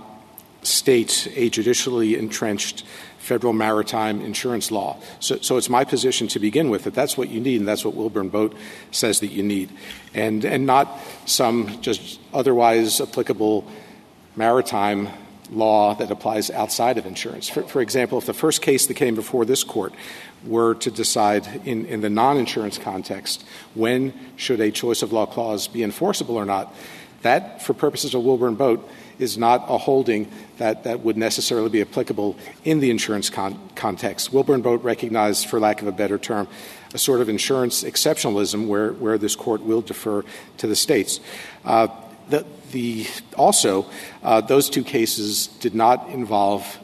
state a judicially entrenched federal maritime insurance law. So, so, it's my position to begin with that that's what you need, and that's what Wilburn Boat says that you need, and and not some just otherwise applicable maritime law that applies outside of insurance. For, for example, if the first case that came before this court were to decide in, in the non-insurance context when should a choice of law clause be enforceable or not, that, for purposes of Wilburn Boat, is not a holding that, that would necessarily be applicable in the insurance con- context. Wilburn Boat recognized, for lack of a better term, a sort of insurance exceptionalism where, where this court will defer to the states. Uh, the, the, also, uh, those two cases did not involve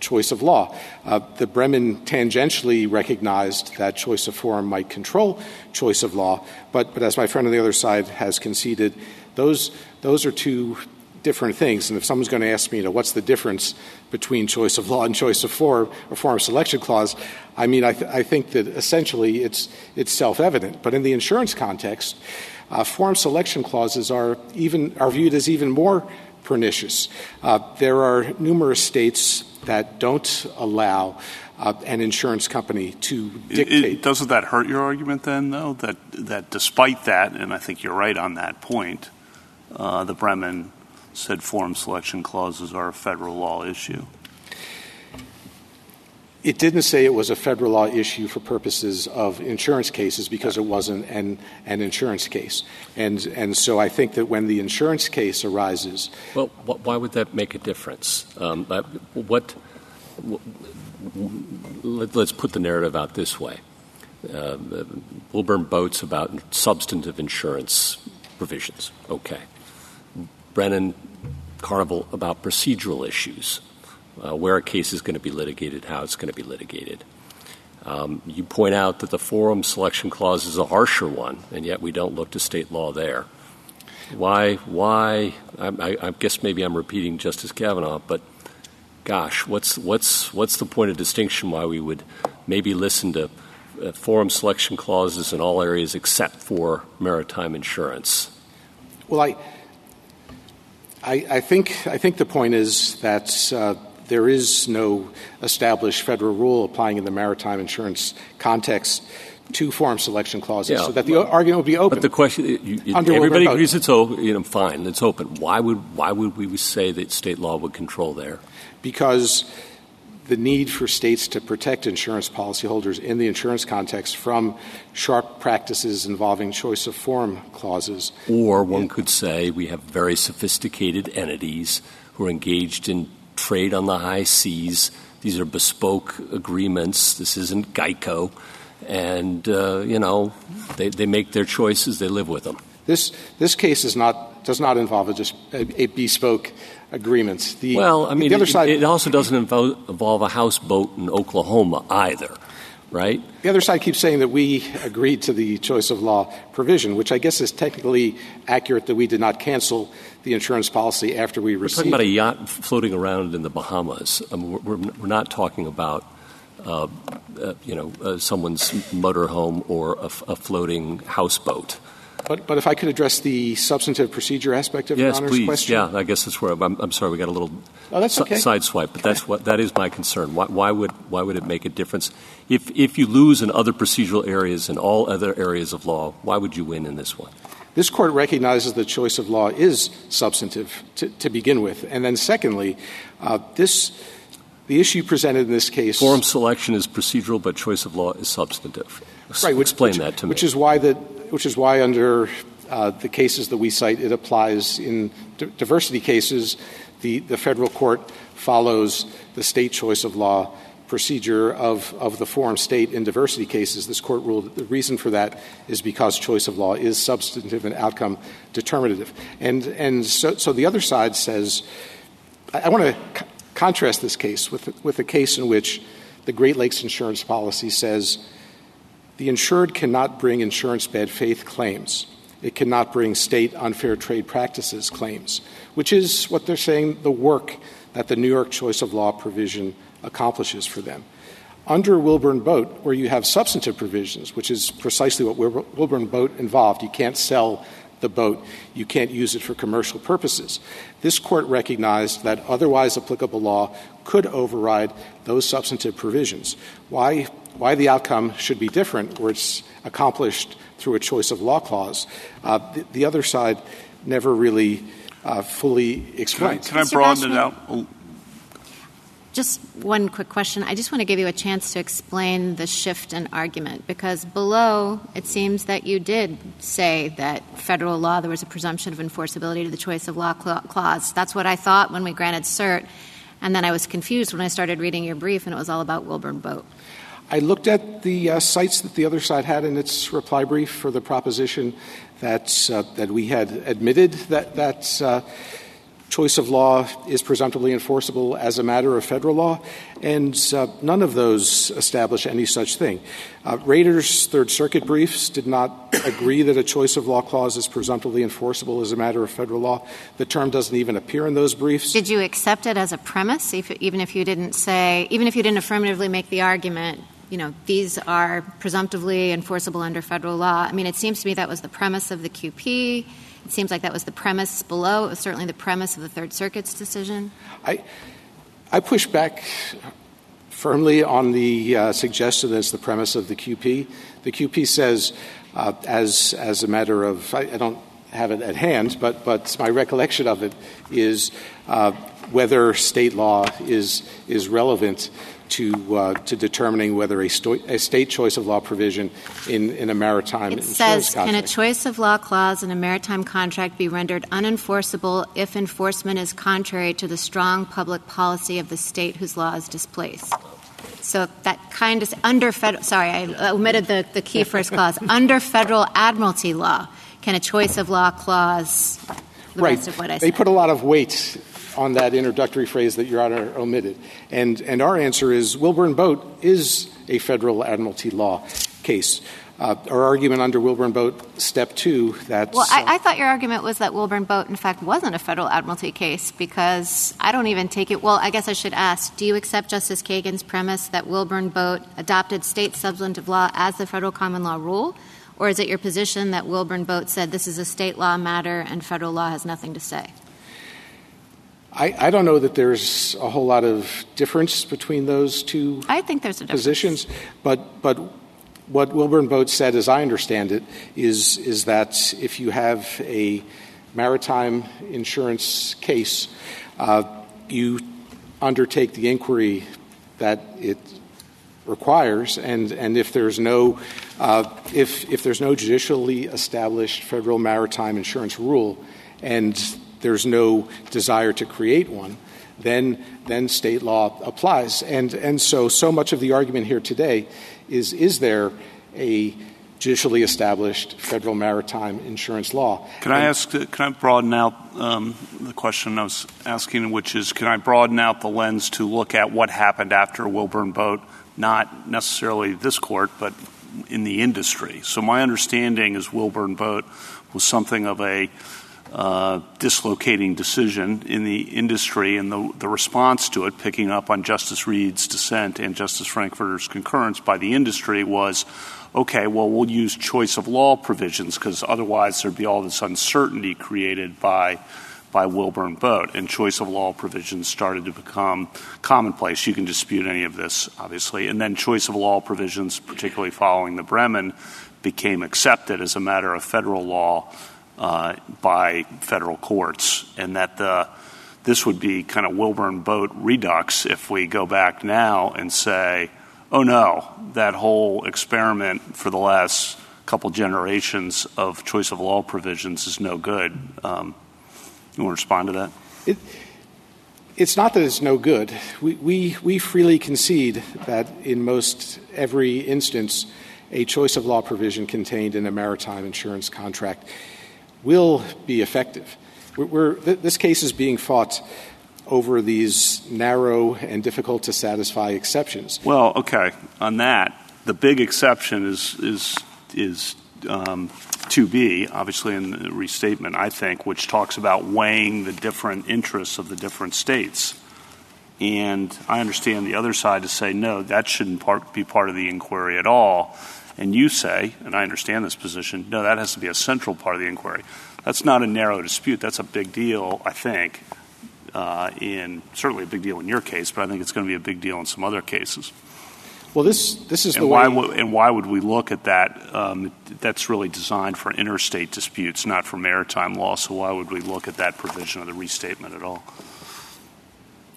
choice of law. Uh, the Bremen tangentially recognized that choice of forum might control choice of law, but, but as my friend on the other side has conceded, those, those are two different things. And if someone's going to ask me, you know, what's the difference between choice of law and choice of form or forum selection clause, I mean, I, th- I think that essentially it's, it's self-evident. But in the insurance context, uh, forum selection clauses are even are viewed as even more pernicious. Uh, there are numerous states that don't allow uh, an insurance company to dictate. It, doesn't that hurt your argument then, though? That that despite that, and I think you're right on that point, uh, the Bremen said forum selection clauses are a federal law issue. It didn't say it was a federal law issue for purposes of insurance cases because it wasn't an, an insurance case. And, and so I think that when the insurance case arises. Well, why would that make a difference? Um, what, let, us put the narrative out this way. Uh, Wilburn Boats about substantive insurance provisions. Okay. Bremen Carnival about procedural issues, uh, where a case is going to be litigated, how it's going to be litigated. Um, you point out that the forum selection clause is a harsher one, and yet we don't look to state law there. Why? Why? I, I guess maybe I'm repeating Justice Kavanaugh, but gosh, what's what's what's the point of distinction? Why we would maybe listen to uh, forum selection clauses in all areas except for maritime insurance? Well, I I, I, think, I think the point is that uh, there is no established federal rule applying in the maritime insurance context to forum selection clauses, so that the argument would be open. But the question, everybody agrees it's open. You know, fine, it's open. Why would why would we say that state law would control there? Because the need for states to protect insurance policyholders in the insurance context from sharp practices involving choice of form clauses. Or one could say we have very sophisticated entities who are engaged in trade on the high seas. These are bespoke agreements. This isn't Geico. And, uh, you know, they, they make their choices, they live with them. This, this case is not, does not involve a, just a, a bespoke agreements. The, well, I mean, the other it, side, it also doesn't involve, involve a houseboat in Oklahoma either, right? The other side keeps saying that we agreed to the choice of law provision, which I guess is technically accurate that we did not cancel the insurance policy after we received. We're talking about a yacht floating around in the Bahamas. I mean, we're, we're not talking about. Uh, uh, you know, uh, someone's motorhome or a, a floating houseboat. But, but if I could address the substantive procedure aspect of yes, Your Honor's please. question. Yeah, I guess that's where I'm, I'm sorry we got a little oh, that's okay. side swipe, but that's what that is my concern. Why, why, would why would it make a difference if if you lose in other procedural areas and all other areas of law? Why would you win in this one? This court recognizes the choice of law is substantive to, to begin with, and then secondly, uh, this. The issue presented in this case. Forum selection is procedural, but choice of law is substantive. Right. Which, Explain which, that to me. Which is why the, which is why under uh, the cases that we cite, it applies in diversity cases. The, the federal court follows the state choice of law procedure of, the forum state in diversity cases. This court ruled the reason for that is because choice of law is substantive and outcome determinative. And, and so, the other side says, I, want to contrast this case with, with a case in which the Great Lakes insurance policy says the insured cannot bring insurance bad faith claims it cannot bring state unfair trade practices claims, which is what they're saying the work that the New York choice of law provision accomplishes for them. Under Wilburn Boat, where you have substantive provisions, which is precisely what Wilburn Boat involved, you can't sell the boat, you can't use it for commercial purposes. This court recognized that otherwise applicable law could override those substantive provisions. Why, why the outcome should be different, where it's accomplished through a choice of law clause. Uh, the, the, other side never really uh, fully explained. Can I, can I broaden it out? Just one quick question. I just want to give you a chance to explain the shift in argument because below it seems that you did say that federal law there was a presumption of enforceability to the choice of law clause. That's what I thought when we granted cert, and then I was confused when I started reading your brief and it was all about Wilburn Boat. I looked at the uh, cites that the other side had in its reply brief for the proposition that uh, that we had admitted that that uh, choice of law is presumptively enforceable as a matter of federal law, and uh, none of those establish any such thing. Uh, Raiders' Third Circuit briefs did not agree that a choice of law clause is presumptively enforceable as a matter of federal law. The term doesn't even appear in those briefs. Did you accept it as a premise, if, even if you didn't say, even if you didn't affirmatively make the argument? You know, these are presumptively enforceable under federal law. I mean, it seems to me that was the premise of the QP it seems like that was the premise below. It was certainly the premise of the Third Circuit's decision. I, I push back firmly on the uh, suggestion that it's the premise of the QP. The QP says, uh, as, as a matter of, I, I, don't have it at hand, but, but my recollection of it is uh, whether state law is, is relevant to, uh, to determining whether a, sto- a, state choice of law provision in, in a maritime it says, contract. Can a choice of law clause in a maritime contract be rendered unenforceable if enforcement is contrary to the strong public policy of the state whose law is displaced? So that kind of under federal. Sorry, I omitted the, the key first clause. under federal admiralty law, can a choice of law clause? The right. Rest of what I they said. put a lot of weight on that introductory phrase that Your Honor omitted. And, and our answer is Wilburn Boat is a federal admiralty law case. Uh, our argument under Wilburn Boat, step two, that's. Well, I, I, thought your argument was that Wilburn Boat, in fact, wasn't a federal admiralty case because I don't even take it. Well, I guess I should ask do you accept Justice Kagan's premise that Wilburn Boat adopted state substantive law as the federal common law rule? Or is it your position that Wilburn Boat said this is a state law matter and federal law has nothing to say? I, I, don't know that there's a whole lot of difference between those two I think there's a positions, but but what Wilburn Boat said, as I understand it, is is that if you have a maritime insurance case, uh, you undertake the inquiry that it requires, and and if there's no uh, if if there's no judicially established federal maritime insurance rule, and there's no desire to create one, then, then state law applies. And, and so, so much of the argument here today is is there a judicially established federal maritime insurance law? Can I ask, can I broaden out um, the question I was asking, which is can I broaden out the lens to look at what happened after Wilburn Boat, not necessarily this court, but in the industry? So my understanding is Wilburn Boat was something of a dislocating decision in the industry, and the, the, response to it, picking up on Justice Reed's dissent and Justice Frankfurter's concurrence by the industry, was okay, well, we'll use choice of law provisions because otherwise there'd be all this uncertainty created by by Wilburn Boat, and choice of law provisions started to become commonplace. You can dispute any of this, obviously. And then choice of law provisions, particularly following the Bremen, became accepted as a matter of federal law uh, by federal courts, and that this would be kind of Wilburn boat redux if we go back now and say, oh no, that whole experiment for the last couple generations of choice of law provisions is no good. Um, you want to respond to that? It, it's not that it's no good. We freely concede that in most every instance, a choice of law provision contained in a maritime insurance contract will be effective. We're, we're, th- this case is being fought over these narrow and difficult to satisfy exceptions. Well, okay. On that, the big exception is is is um, 2B, obviously in the restatement, I think, which talks about weighing the different interests of the different states. And I understand the other side to say, no, that shouldn't part, be part of the inquiry at all. And you say, and I understand this position, no, that has to be a central part of the inquiry. That's not a narrow dispute. That's a big deal, I think, uh, in certainly a big deal in your case, but I think it's going to be a big deal in some other cases. Well, this this is and the why way. and why would we look at that? Um, that's really designed for interstate disputes, not for maritime law. So why would we look at that provision of the restatement at all?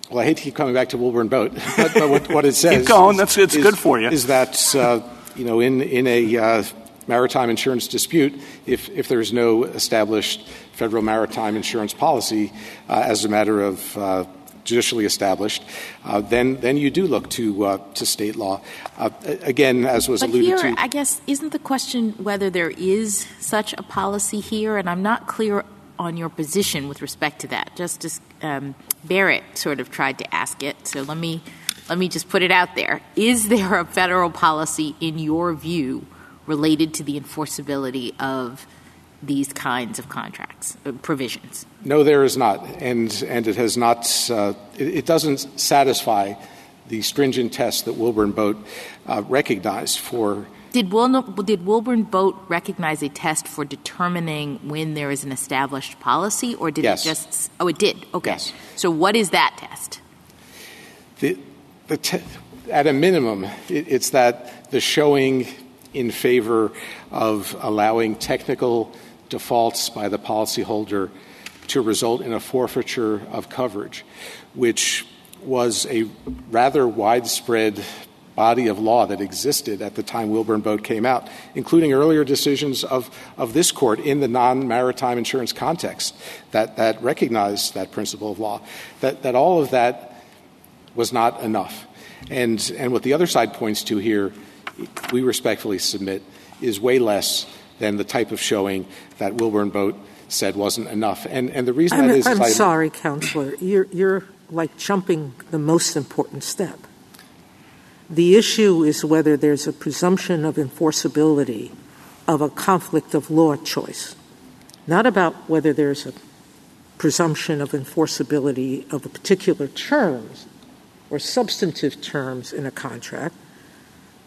Well, I hate to keep coming back to Wilburn Boat, but, but what, what, it says. keep going. Is, that's it's is, good for you. Is that uh, you know in in a uh, maritime insurance dispute, if if there's no established federal maritime insurance policy uh, as a matter of uh, judicially established, uh, then then you do look to uh, to state law. Uh, again, as was but alluded here, to, I guess isn't the question whether there is such a policy here, and I'm not clear on your position with respect to that. Justice um, Barrett sort of tried to ask it, so let me let me just put it out there. Is there a federal policy, in your view, related to the enforceability of these kinds of contracts uh, provisions? No, there is not, and and it has not. Uh, it, it, doesn't satisfy the stringent test that Wilburn Boat uh, recognized for. Did, Wil- did Wilburn Boat recognize a test for determining when there is an established policy, or did yes. it just? Oh, it did. Okay. Yes. So, what is that test? The, at a minimum, it, it's that the showing in favor of allowing technical defaults by the policyholder to result in a forfeiture of coverage, which was a rather widespread body of law that existed at the time Wilburn Boat came out, including earlier decisions of, of this court in the non maritime insurance context that, that recognized that principle of law, that, that all of that was not enough. And, and what the other side points to here, we respectfully submit, is way less than the type of showing that Wilburn Boat said wasn't enough. And, and the reason I'm, that is, I'm is sorry, counselor. You're, you're like jumping the most important step. The issue is whether there's a presumption of enforceability of a conflict of law choice, not about whether there's a presumption of enforceability of a particular terms or substantive terms in a contract.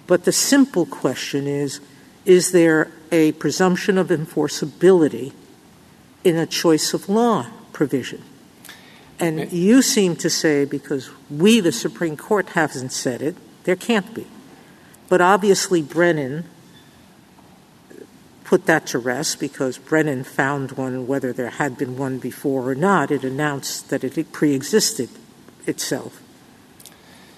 But the simple question is is there a presumption of enforceability in a choice of law provision? And you seem to say, because we, the Supreme Court, hasn't said it, there can't be. But obviously, Bremen put that to rest because Bremen found one, whether there had been one before or not. It announced that it pre existed itself.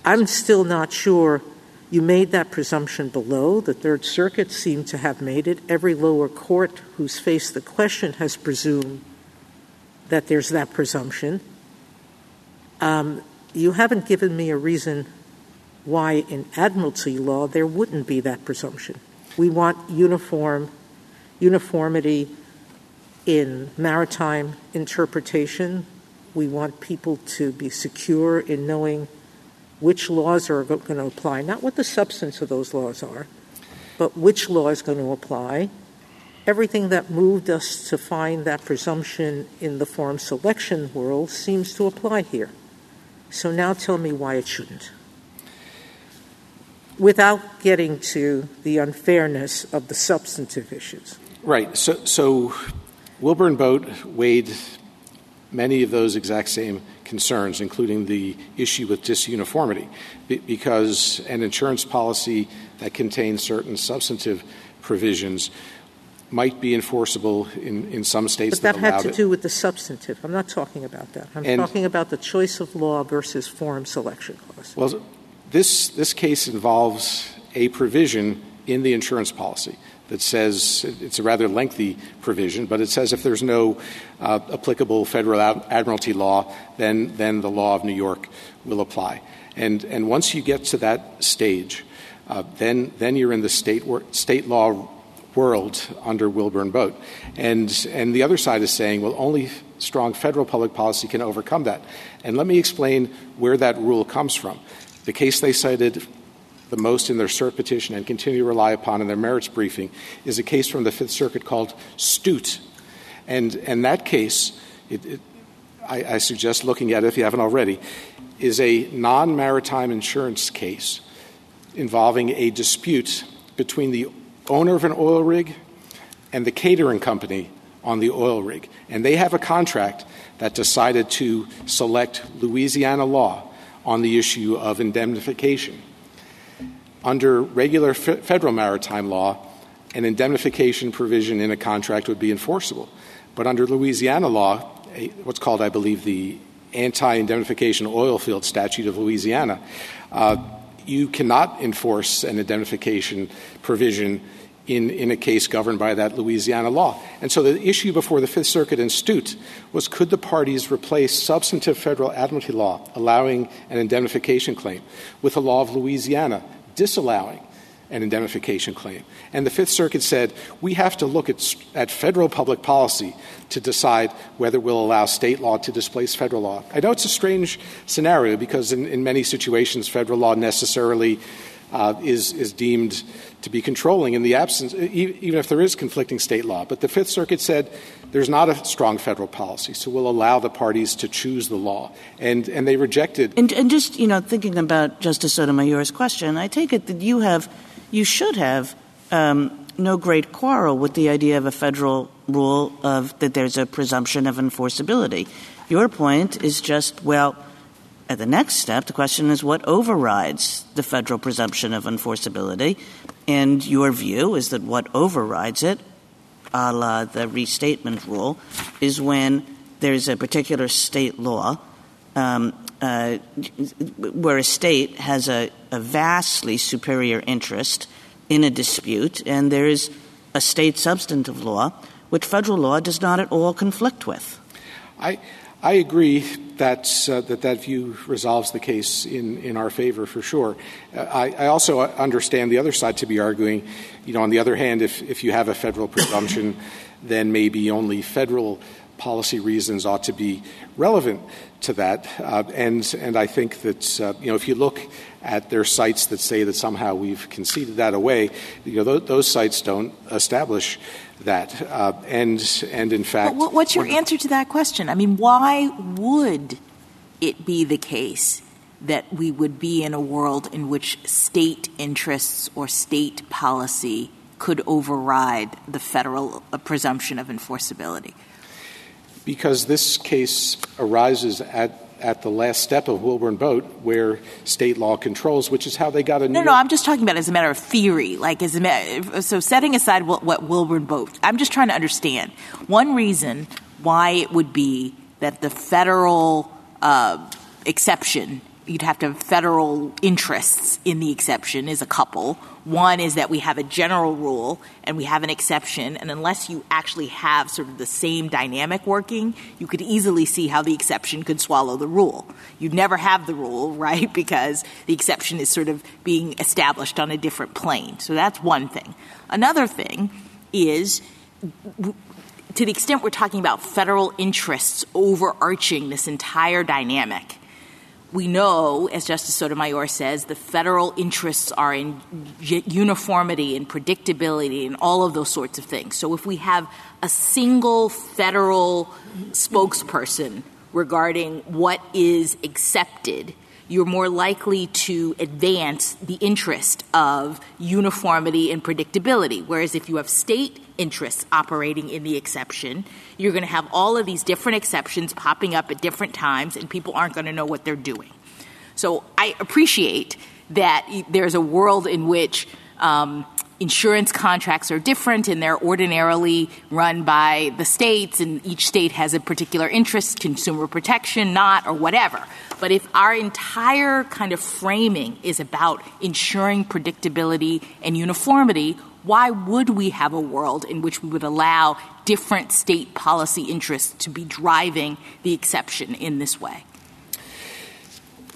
I'm still not sure you made that presumption below. The Third Circuit seemed to have made it. Every lower court who's faced the question has presumed that there's that presumption. Um, you haven't given me a reason why in admiralty law there wouldn't be that presumption. We want uniform uniformity in maritime interpretation. We want people to be secure in knowing which laws are going to apply, not what the substance of those laws are, but which law is going to apply. Everything that moved us to find that presumption in the forum selection world seems to apply here. So now tell me why it shouldn't. Without getting to the unfairness of the substantive issues. Right. So, so Wilburn Boat weighed many of those exact same concerns, including the issue with disuniformity, because an insurance policy that contains certain substantive provisions might be enforceable in, in some states but that, that had to it. do with the substantive. I'm not talking about that. I'm and, talking about the choice of law versus forum selection clause. Well, this this case involves a provision in the insurance policy that says it's a rather lengthy provision, but it says if there's no uh, applicable federal admiralty law, then then the law of New York will apply. And and once you get to that stage, uh, then then you're in the state state law world under Wilburn Boat. And and the other side is saying, well, only strong federal public policy can overcome that. And let me explain where that rule comes from. The case they cited the most in their cert petition and continue to rely upon in their merits briefing is a case from the Fifth Circuit called Stoot. And, and that case, it, it, I, I suggest looking at it if you haven't already, is a non maritime insurance case involving a dispute between the owner of an oil rig and the catering company on the oil rig. And they have a contract that decided to select Louisiana law on the issue of indemnification under regular federal maritime law, an indemnification provision in a contract would be enforceable. But under Louisiana law, what's called, I believe, the Anti Indemnification Oil Field Statute of Louisiana, uh, you cannot enforce an indemnification provision in, in a case governed by that Louisiana law. And so the issue before the Fifth Circuit in Stoot was could the parties replace substantive federal admiralty law allowing an indemnification claim with a law of Louisiana disallowing an indemnification claim. And the Fifth Circuit said we have to look at, at federal public policy to decide whether we'll allow state law to displace federal law. I know it's a strange scenario because in, in many situations federal law necessarily uh, is, is deemed to be controlling in the absence, even if there is conflicting state law. But the Fifth Circuit said there's not a strong federal policy, so we'll allow the parties to choose the law. And, and they rejected. And, and just, you know, thinking about Justice Sotomayor's question, I take it that you have, you should have um, no great quarrel with the idea of a federal rule of that there's a presumption of enforceability. Your point is just, well, at the next step, the question is what overrides the federal presumption of enforceability? And your view is that what overrides it, a la the restatement rule, is when there's a particular state law um, uh, where a state has a, a vastly superior interest in a dispute, and there is a state substantive law which federal law does not at all conflict with. I, I agree that, uh, that that view resolves the case in, in our favor for sure. Uh, I, I, also understand the other side to be arguing, you know, on the other hand, if, if you have a federal presumption, then maybe only federal policy reasons ought to be relevant to that. Uh, and, and I think that, uh, you know, if you look at their cites that say that somehow we've conceded that away, you know, th- those cites don't establish that. Uh, and, and in fact. But what's your answer to that question? I mean, why would it be the case that we would be in a world in which state interests or state policy could override the federal uh, presumption of enforceability? Because this case arises at at the last step of Wilburn Boat, where state law controls, which is how they got a. No, no, I'm just talking about as a matter of theory. Like, as a so setting aside what, what Wilburn Boat, I'm just trying to understand one reason why it would be that the federal uh, exception you'd have to have federal interests in the exception is a couple. One is that we have a general rule and we have an exception, and unless you actually have sort of the same dynamic working, you could easily see how the exception could swallow the rule. You'd never have the rule, right, because the exception is sort of being established on a different plane. So that's one thing. Another thing is to the extent we're talking about federal interests overarching this entire dynamic, we know, as Justice Sotomayor says, the federal interests are in uniformity and predictability and all of those sorts of things. So if we have a single federal spokesperson regarding what is accepted, you're more likely to advance the interest of uniformity and predictability. Whereas if you have state interests operating in the exception. You're going to have all of these different exceptions popping up at different times, and people aren't going to know what they're doing. So I appreciate that there's a world in which um, insurance contracts are different and they're ordinarily run by the states, and each state has a particular interest, consumer protection, not, or whatever. But if our entire kind of framing is about ensuring predictability and uniformity, why would we have a world in which we would allow different state policy interests to be driving the exception in this way?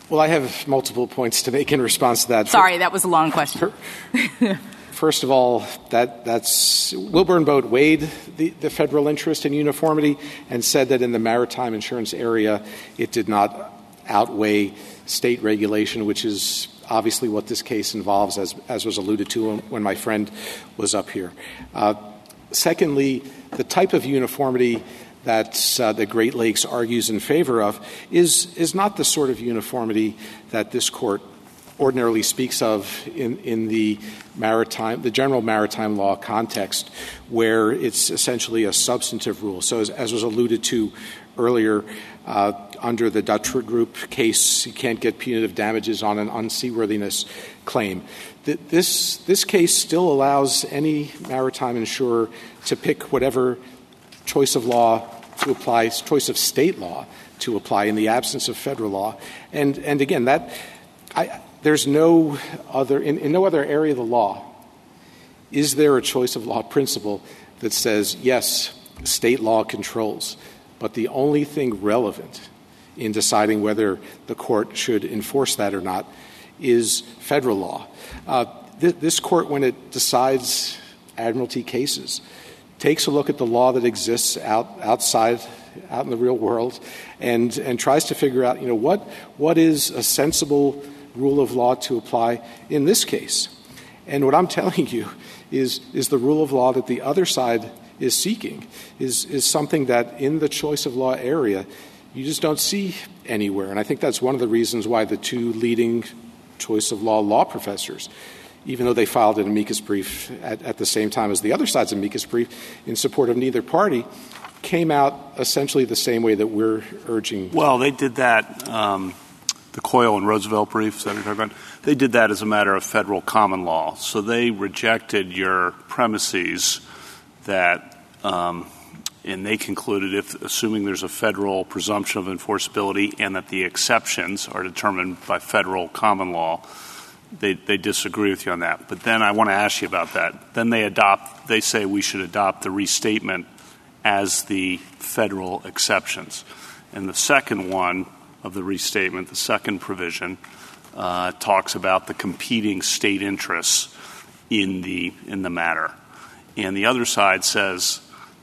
Well, I have multiple points to make in response to that. Sorry, that was a long question. First of all, that, that's Wilburn Boat weighed the, the federal interest in uniformity and said that in the maritime insurance area, it did not outweigh state regulation, which is obviously what this case involves, as, as was alluded to when my friend was up here. Uh, secondly, the type of uniformity that uh, the Great Lakes argues in favor of is, is not the sort of uniformity that this court ordinarily speaks of in, in the maritime, the general maritime law context, where it's essentially a substantive rule. So, as, as was alluded to earlier, uh, under the Dutra Group case, you can't get punitive damages on an unseaworthiness claim. This, this case still allows any maritime insurer to pick whatever choice of law to apply, choice of state law to apply in the absence of federal law. And, and again, that, I, there's no other, in, in no other area of the law, is there a choice of law principle that says, yes, state law controls, but the only thing relevant in deciding whether the court should enforce that or not is federal law. Uh, th- this court, when it decides admiralty cases, takes a look at the law that exists out, outside, out in the real world, and, and tries to figure out, you know, what, what is a sensible rule of law to apply in this case. And what I'm telling you is, is the rule of law that the other side is seeking is, is something that in the choice of law area you just don't see anywhere. And I think that's one of the reasons why the two leading choice of law law professors, even though they filed an amicus brief at, at the same time as the other side's amicus brief in support of neither party, came out essentially the same way that we're urging. Well, they did that. Um, the Coyle and Roosevelt briefs that are talking about, they did that as a matter of federal common law. So they rejected your premises that, um, and they concluded if, assuming there's a federal presumption of enforceability and that the exceptions are determined by federal common law, they, they disagree with you on that. But then I want to ask you about that. Then they adopt, they say we should adopt the restatement as the federal exceptions. And the second one of the restatement, the second provision, uh, talks about the competing state interests in the in the matter, and the other side says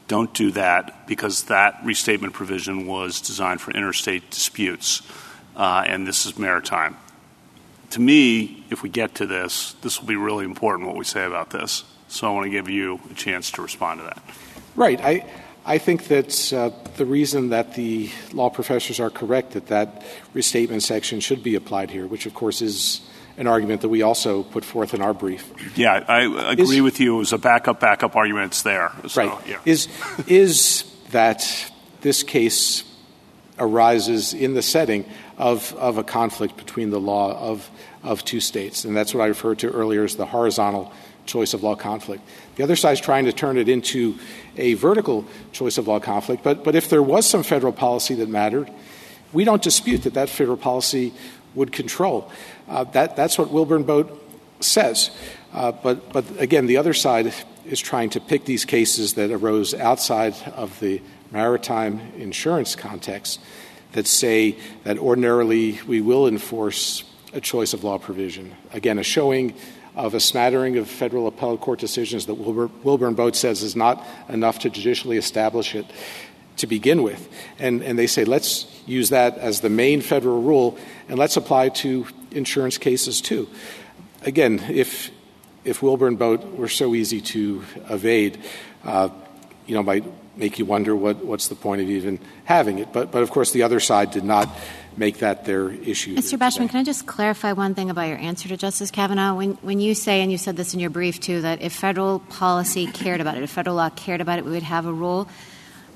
don't do that because that restatement provision was designed for interstate disputes, uh, and this is maritime. To me, if we get to this, this will be really important what we say about this. So I want to give you a chance to respond to that. Right. I I think that uh, the reason that the law professors are correct that that restatement section should be applied here, which of course is an argument that we also put forth in our brief. Yeah, I agree with you. It was a backup, backup argument. It's there. So, right. Yeah. Is, is that this case arises in the setting of, of a conflict between the law of, of two states. And that's what I referred to earlier as the horizontal choice of law conflict. The other side is trying to turn it into a vertical choice of law conflict. But, but if there was some federal policy that mattered, we don't dispute that that federal policy would control. Uh, that, that's what Wilburn Boat says. Uh, but, but again, the other side is trying to pick these cases that arose outside of the maritime insurance context that say that ordinarily we will enforce a choice of law provision. Again, a showing of a smattering of federal appellate court decisions that Wilbur, Wilburn Boat says is not enough to judicially establish it to begin with. And, and they say, let's use that as the main federal rule, and let's apply to insurance cases too. Again, if, if Wilburn Boat were so easy to evade, uh, you know, might make you wonder what, what's the point of even having it. But, but of course, the other side did not make that their issue. Mr. Bashman, can I just clarify one thing about your answer to Justice Kavanaugh? When, when you say, and you said this in your brief too, that if federal policy cared about it, if federal law cared about it, we would have a rule.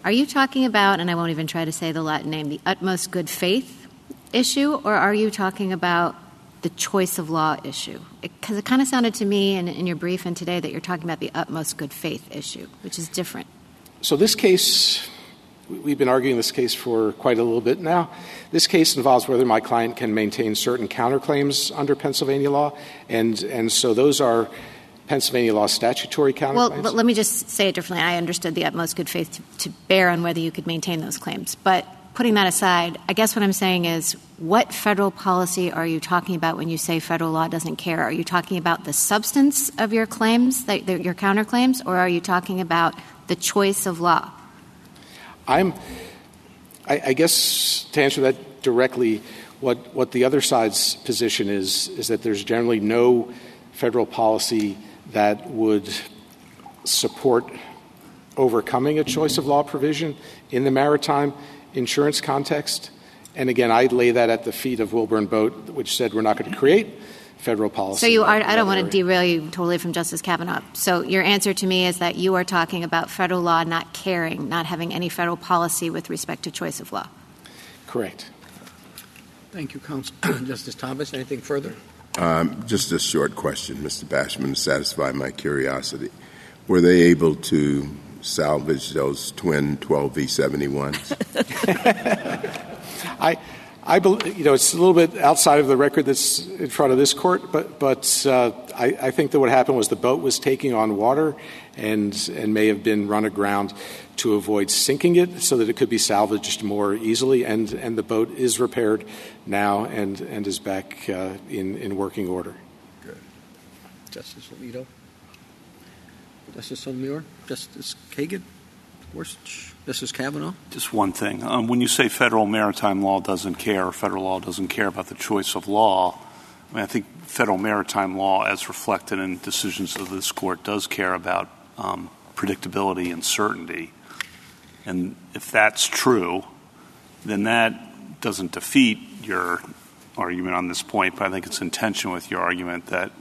Are you talking about, and I won't even try to say the Latin name, the utmost good faith issue, or are you talking about the choice of law issue? Because it, it kind of sounded to me in, in your brief and today that you're talking about the utmost good faith issue, which is different. So this case we've been arguing this case for quite a little bit now. This case involves whether my client can maintain certain counterclaims under Pennsylvania law, and, and so those are Pennsylvania law statutory counterclaims. Well, but let me just say it differently. I understood the utmost good faith to, to bear on whether you could maintain those claims. But putting that aside, I guess what I'm saying is what federal policy are you talking about when you say federal law doesn't care? Are you talking about the substance of your claims, the, your counterclaims, or are you talking about the choice of law? I'm, I, I guess, to answer that directly, what, what the other side's position is, is that there's generally no federal policy that would support overcoming a choice of law provision in the maritime insurance context. And again, I'd lay that at the feet of Wilburn Boat, which said we're not going to create federal policy. So you are, I don't want to derail you totally from Justice Kavanaugh. So your answer to me is that you are talking about federal law not caring, not having any federal policy with respect to choice of law. Correct. Thank you, Counsel. Justice Thomas, anything further? Um, just a short question, Mr. Bashman, to satisfy my curiosity. Were they able to salvage those twin 12V71s? I I believe, you know, it's a little bit outside of the record that's in front of this court, but, but uh, I, I, think that what happened was the boat was taking on water and, and may have been run aground to avoid sinking it so that it could be salvaged more easily. And, and the boat is repaired now and, and is back uh, in, in working order. Good. Justice Alito? Justice Sotomayor? Justice Kagan? Gorsuch? Justice Kavanaugh? Just one thing. Um, when you say federal maritime law doesn't care federal law doesn't care about the choice of law, I mean, I think federal maritime law, as reflected in decisions of this court, does care about um, predictability and certainty. And if that's true, then that doesn't defeat your argument on this point, but I think it's in tension with your argument that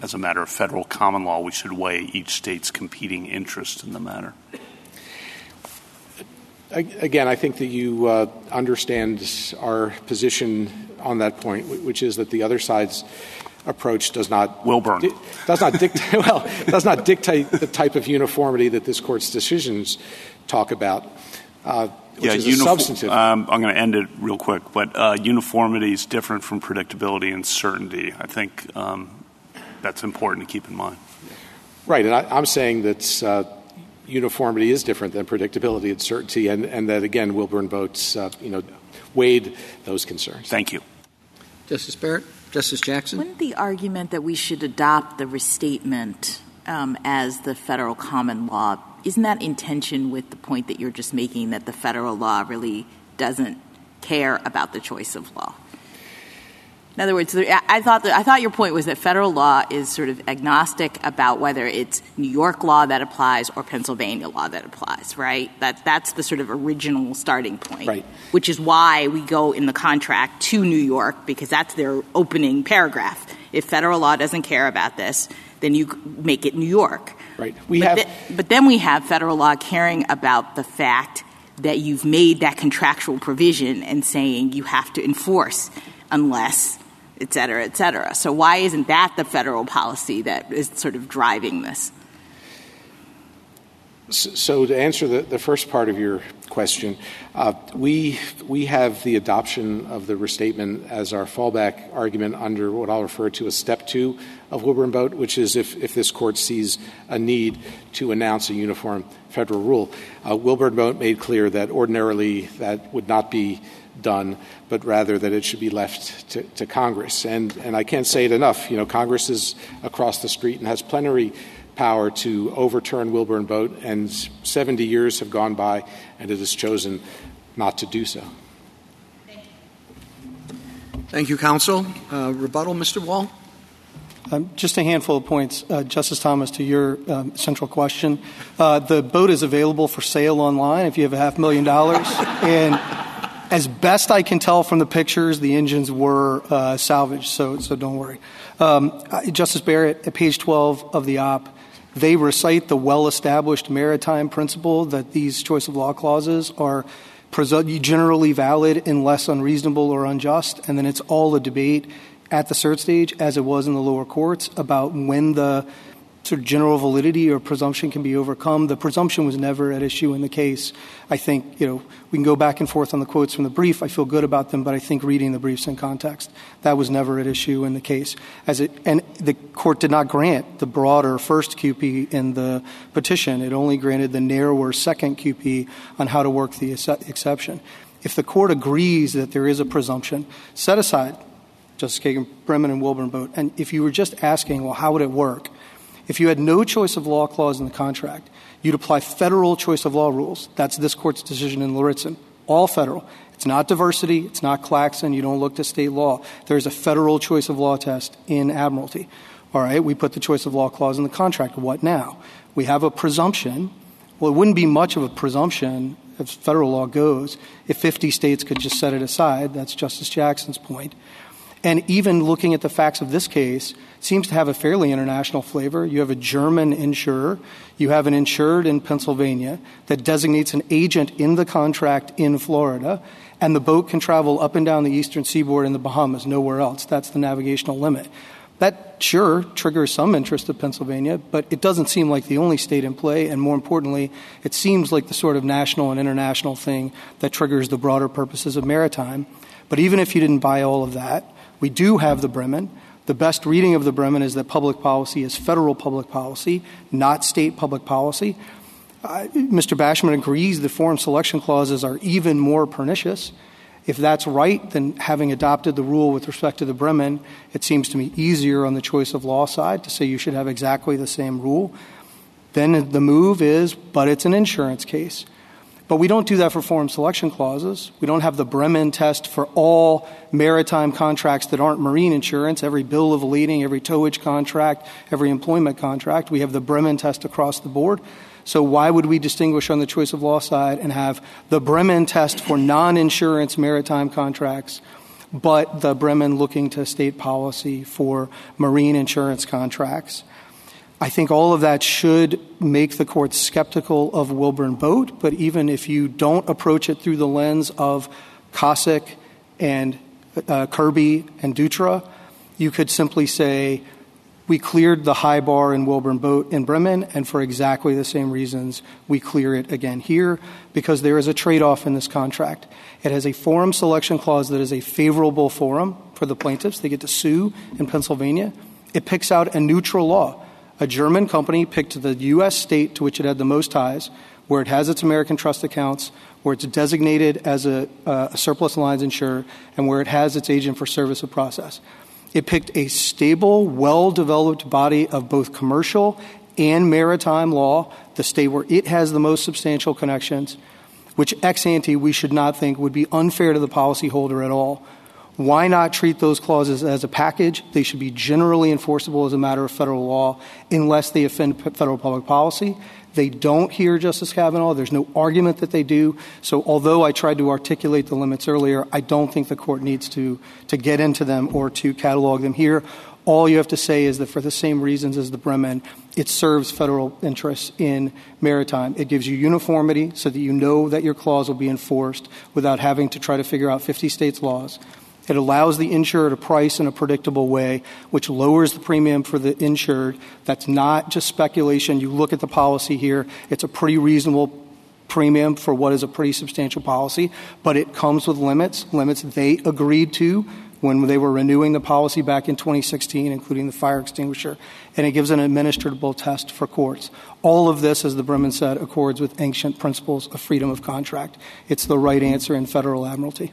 as a matter of federal common law, we should weigh each state's competing interest in the matter. Again, I think that you uh, understand our position on that point, which is that the other side's approach does not Wilburn does not dictate well does not dictate the type of uniformity that this court's decisions talk about. Uh, which yeah, is uniform, substantive. Um, I'm going to end it real quick, but uh, uniformity is different from predictability and certainty. I think um, that's important to keep in mind. Right, and I, am saying that uh, uniformity is different than predictability and certainty, and, and that again, Wilburn Boat, uh, you know, weighed those concerns. Thank you, Justice Barrett, Justice Jackson. Wouldn't the argument that we should adopt the restatement um, as the federal common law isn't that in tension with the point that you're just making that the federal law really doesn't care about the choice of law? In other words, I thought, that, I thought your point was that federal law is sort of agnostic about whether it's New York law that applies or Pennsylvania law that applies, right? That, that's the sort of original starting point. Right. Which is why we go in the contract to New York because that's their opening paragraph. If federal law doesn't care about this, then you make it New York. Right. We but, have, th- but then we have federal law caring about the fact that you've made that contractual provision and saying you have to enforce unless, et cetera, et cetera. So why isn't that the federal policy that is sort of driving this? So to answer the, the first part of your question, uh, we we have the adoption of the restatement as our fallback argument under what I'll refer to as step two of Wilburn Boat, which is if, if this court sees a need to announce a uniform federal rule. Uh, Wilburn Boat made clear that ordinarily that would not be done, but rather that it should be left to, to Congress. And and I can't say it enough. You know, Congress is across the street and has plenary power to overturn Wilburn Boat, and 70 years have gone by, and it has chosen not to do so. Thank you, counsel. Uh, rebuttal, Mr. Wall? Um, just a handful of points, uh, Justice Thomas, to your um, central question. Uh, the boat is available for sale online if you have a half million dollars. and as best I can tell from the pictures, the engines were uh, salvaged, so, so don't worry. Um, Justice Barrett, at page 12 of the op, they recite the well established maritime principle that these choice of law clauses are generally valid unless unreasonable or unjust, and then it's all a debate at the cert stage, as it was in the lower courts, about when the sort of general validity or presumption can be overcome. The presumption was never at issue in the case. I think, you know, we can go back and forth on the quotes from the brief. I feel good about them, but I think reading the briefs in context, that was never at issue in the case. As it, and the court did not grant the broader first QP in the petition. It only granted the narrower second QP on how to work the exception. If the court agrees that there is a presumption, set aside Justice Kagan, Bremen, and Wilburn boat, and if you were just asking, well, how would it work? If you had no choice of law clause in the contract, you'd apply federal choice of law rules. That's this court's decision in Lauritzen. All federal. It's not diversity. It's not Klaxon. You don't look to state law. There's a federal choice of law test in Admiralty. All right, we put the choice of law clause in the contract. What now? We have a presumption. Well, it wouldn't be much of a presumption as federal law goes if 50 states could just set it aside. That's Justice Jackson's point. And even looking at the facts of this case, seems to have a fairly international flavor. You have a German insurer. You have an insured in Pennsylvania that designates an agent in the contract in Florida, and the boat can travel up and down the eastern seaboard in the Bahamas, nowhere else. That's the navigational limit. That sure triggers some interest of Pennsylvania, but it doesn't seem like the only state in play, and more importantly, it seems like the sort of national and international thing that triggers the broader purposes of maritime. But even if you didn't buy all of that, we do have the Bremen. The best reading of the Bremen is that public policy is federal public policy, not state public policy. Uh, Mr. Bashman agrees the forum selection clauses are even more pernicious. If that's right, then having adopted the rule with respect to the Bremen, it seems to me easier on the choice of law side to say you should have exactly the same rule. Then the move is, but it's an insurance case. But we don't do that for forum selection clauses. We don't have the Bremen test for all maritime contracts that aren't marine insurance, every bill of lading, every towage contract, every employment contract. We have the Bremen test across the board. So why would we distinguish on the choice of law side and have the Bremen test for non-insurance maritime contracts, but the Bremen looking to state policy for marine insurance contracts? I think all of that should make the court skeptical of Wilburn Boat, but even if you don't approach it through the lens of Kossick and uh, Kirby and Dutra, you could simply say, we cleared the high bar in Wilburn Boat in Bremen, and for exactly the same reasons, we clear it again here, because there is a trade-off in this contract. It has a forum selection clause that is a favorable forum for the plaintiffs. They get to sue in Pennsylvania. It picks out a neutral law a German company picked the U.S. state to which it had the most ties, where it has its American trust accounts, where it's designated as a, uh, a surplus lines insurer, and where it has its agent for service of process. It picked a stable, well developed body of both commercial and maritime law, the state where it has the most substantial connections, which ex ante we should not think would be unfair to the policyholder at all why not treat those clauses as a package? They should be generally enforceable as a matter of federal law unless they offend federal public policy. They don't here, Justice Kavanaugh. There's no argument that they do. So although I tried to articulate the limits earlier, I don't think the court needs to, to get into them or to catalog them here. All you have to say is that for the same reasons as the Bremen, it serves federal interests in maritime. It gives you uniformity so that you know that your clause will be enforced without having to try to figure out 50 states' laws. It allows the insurer to price in a predictable way, which lowers the premium for the insured. That's not just speculation. You look at the policy here, it's a pretty reasonable premium for what is a pretty substantial policy, but it comes with limits, limits they agreed to when they were renewing the policy back in 2016, including the fire extinguisher, and it gives an administrable test for courts. All of this, as the Bremen said, accords with ancient principles of freedom of contract. It's the right answer in federal admiralty.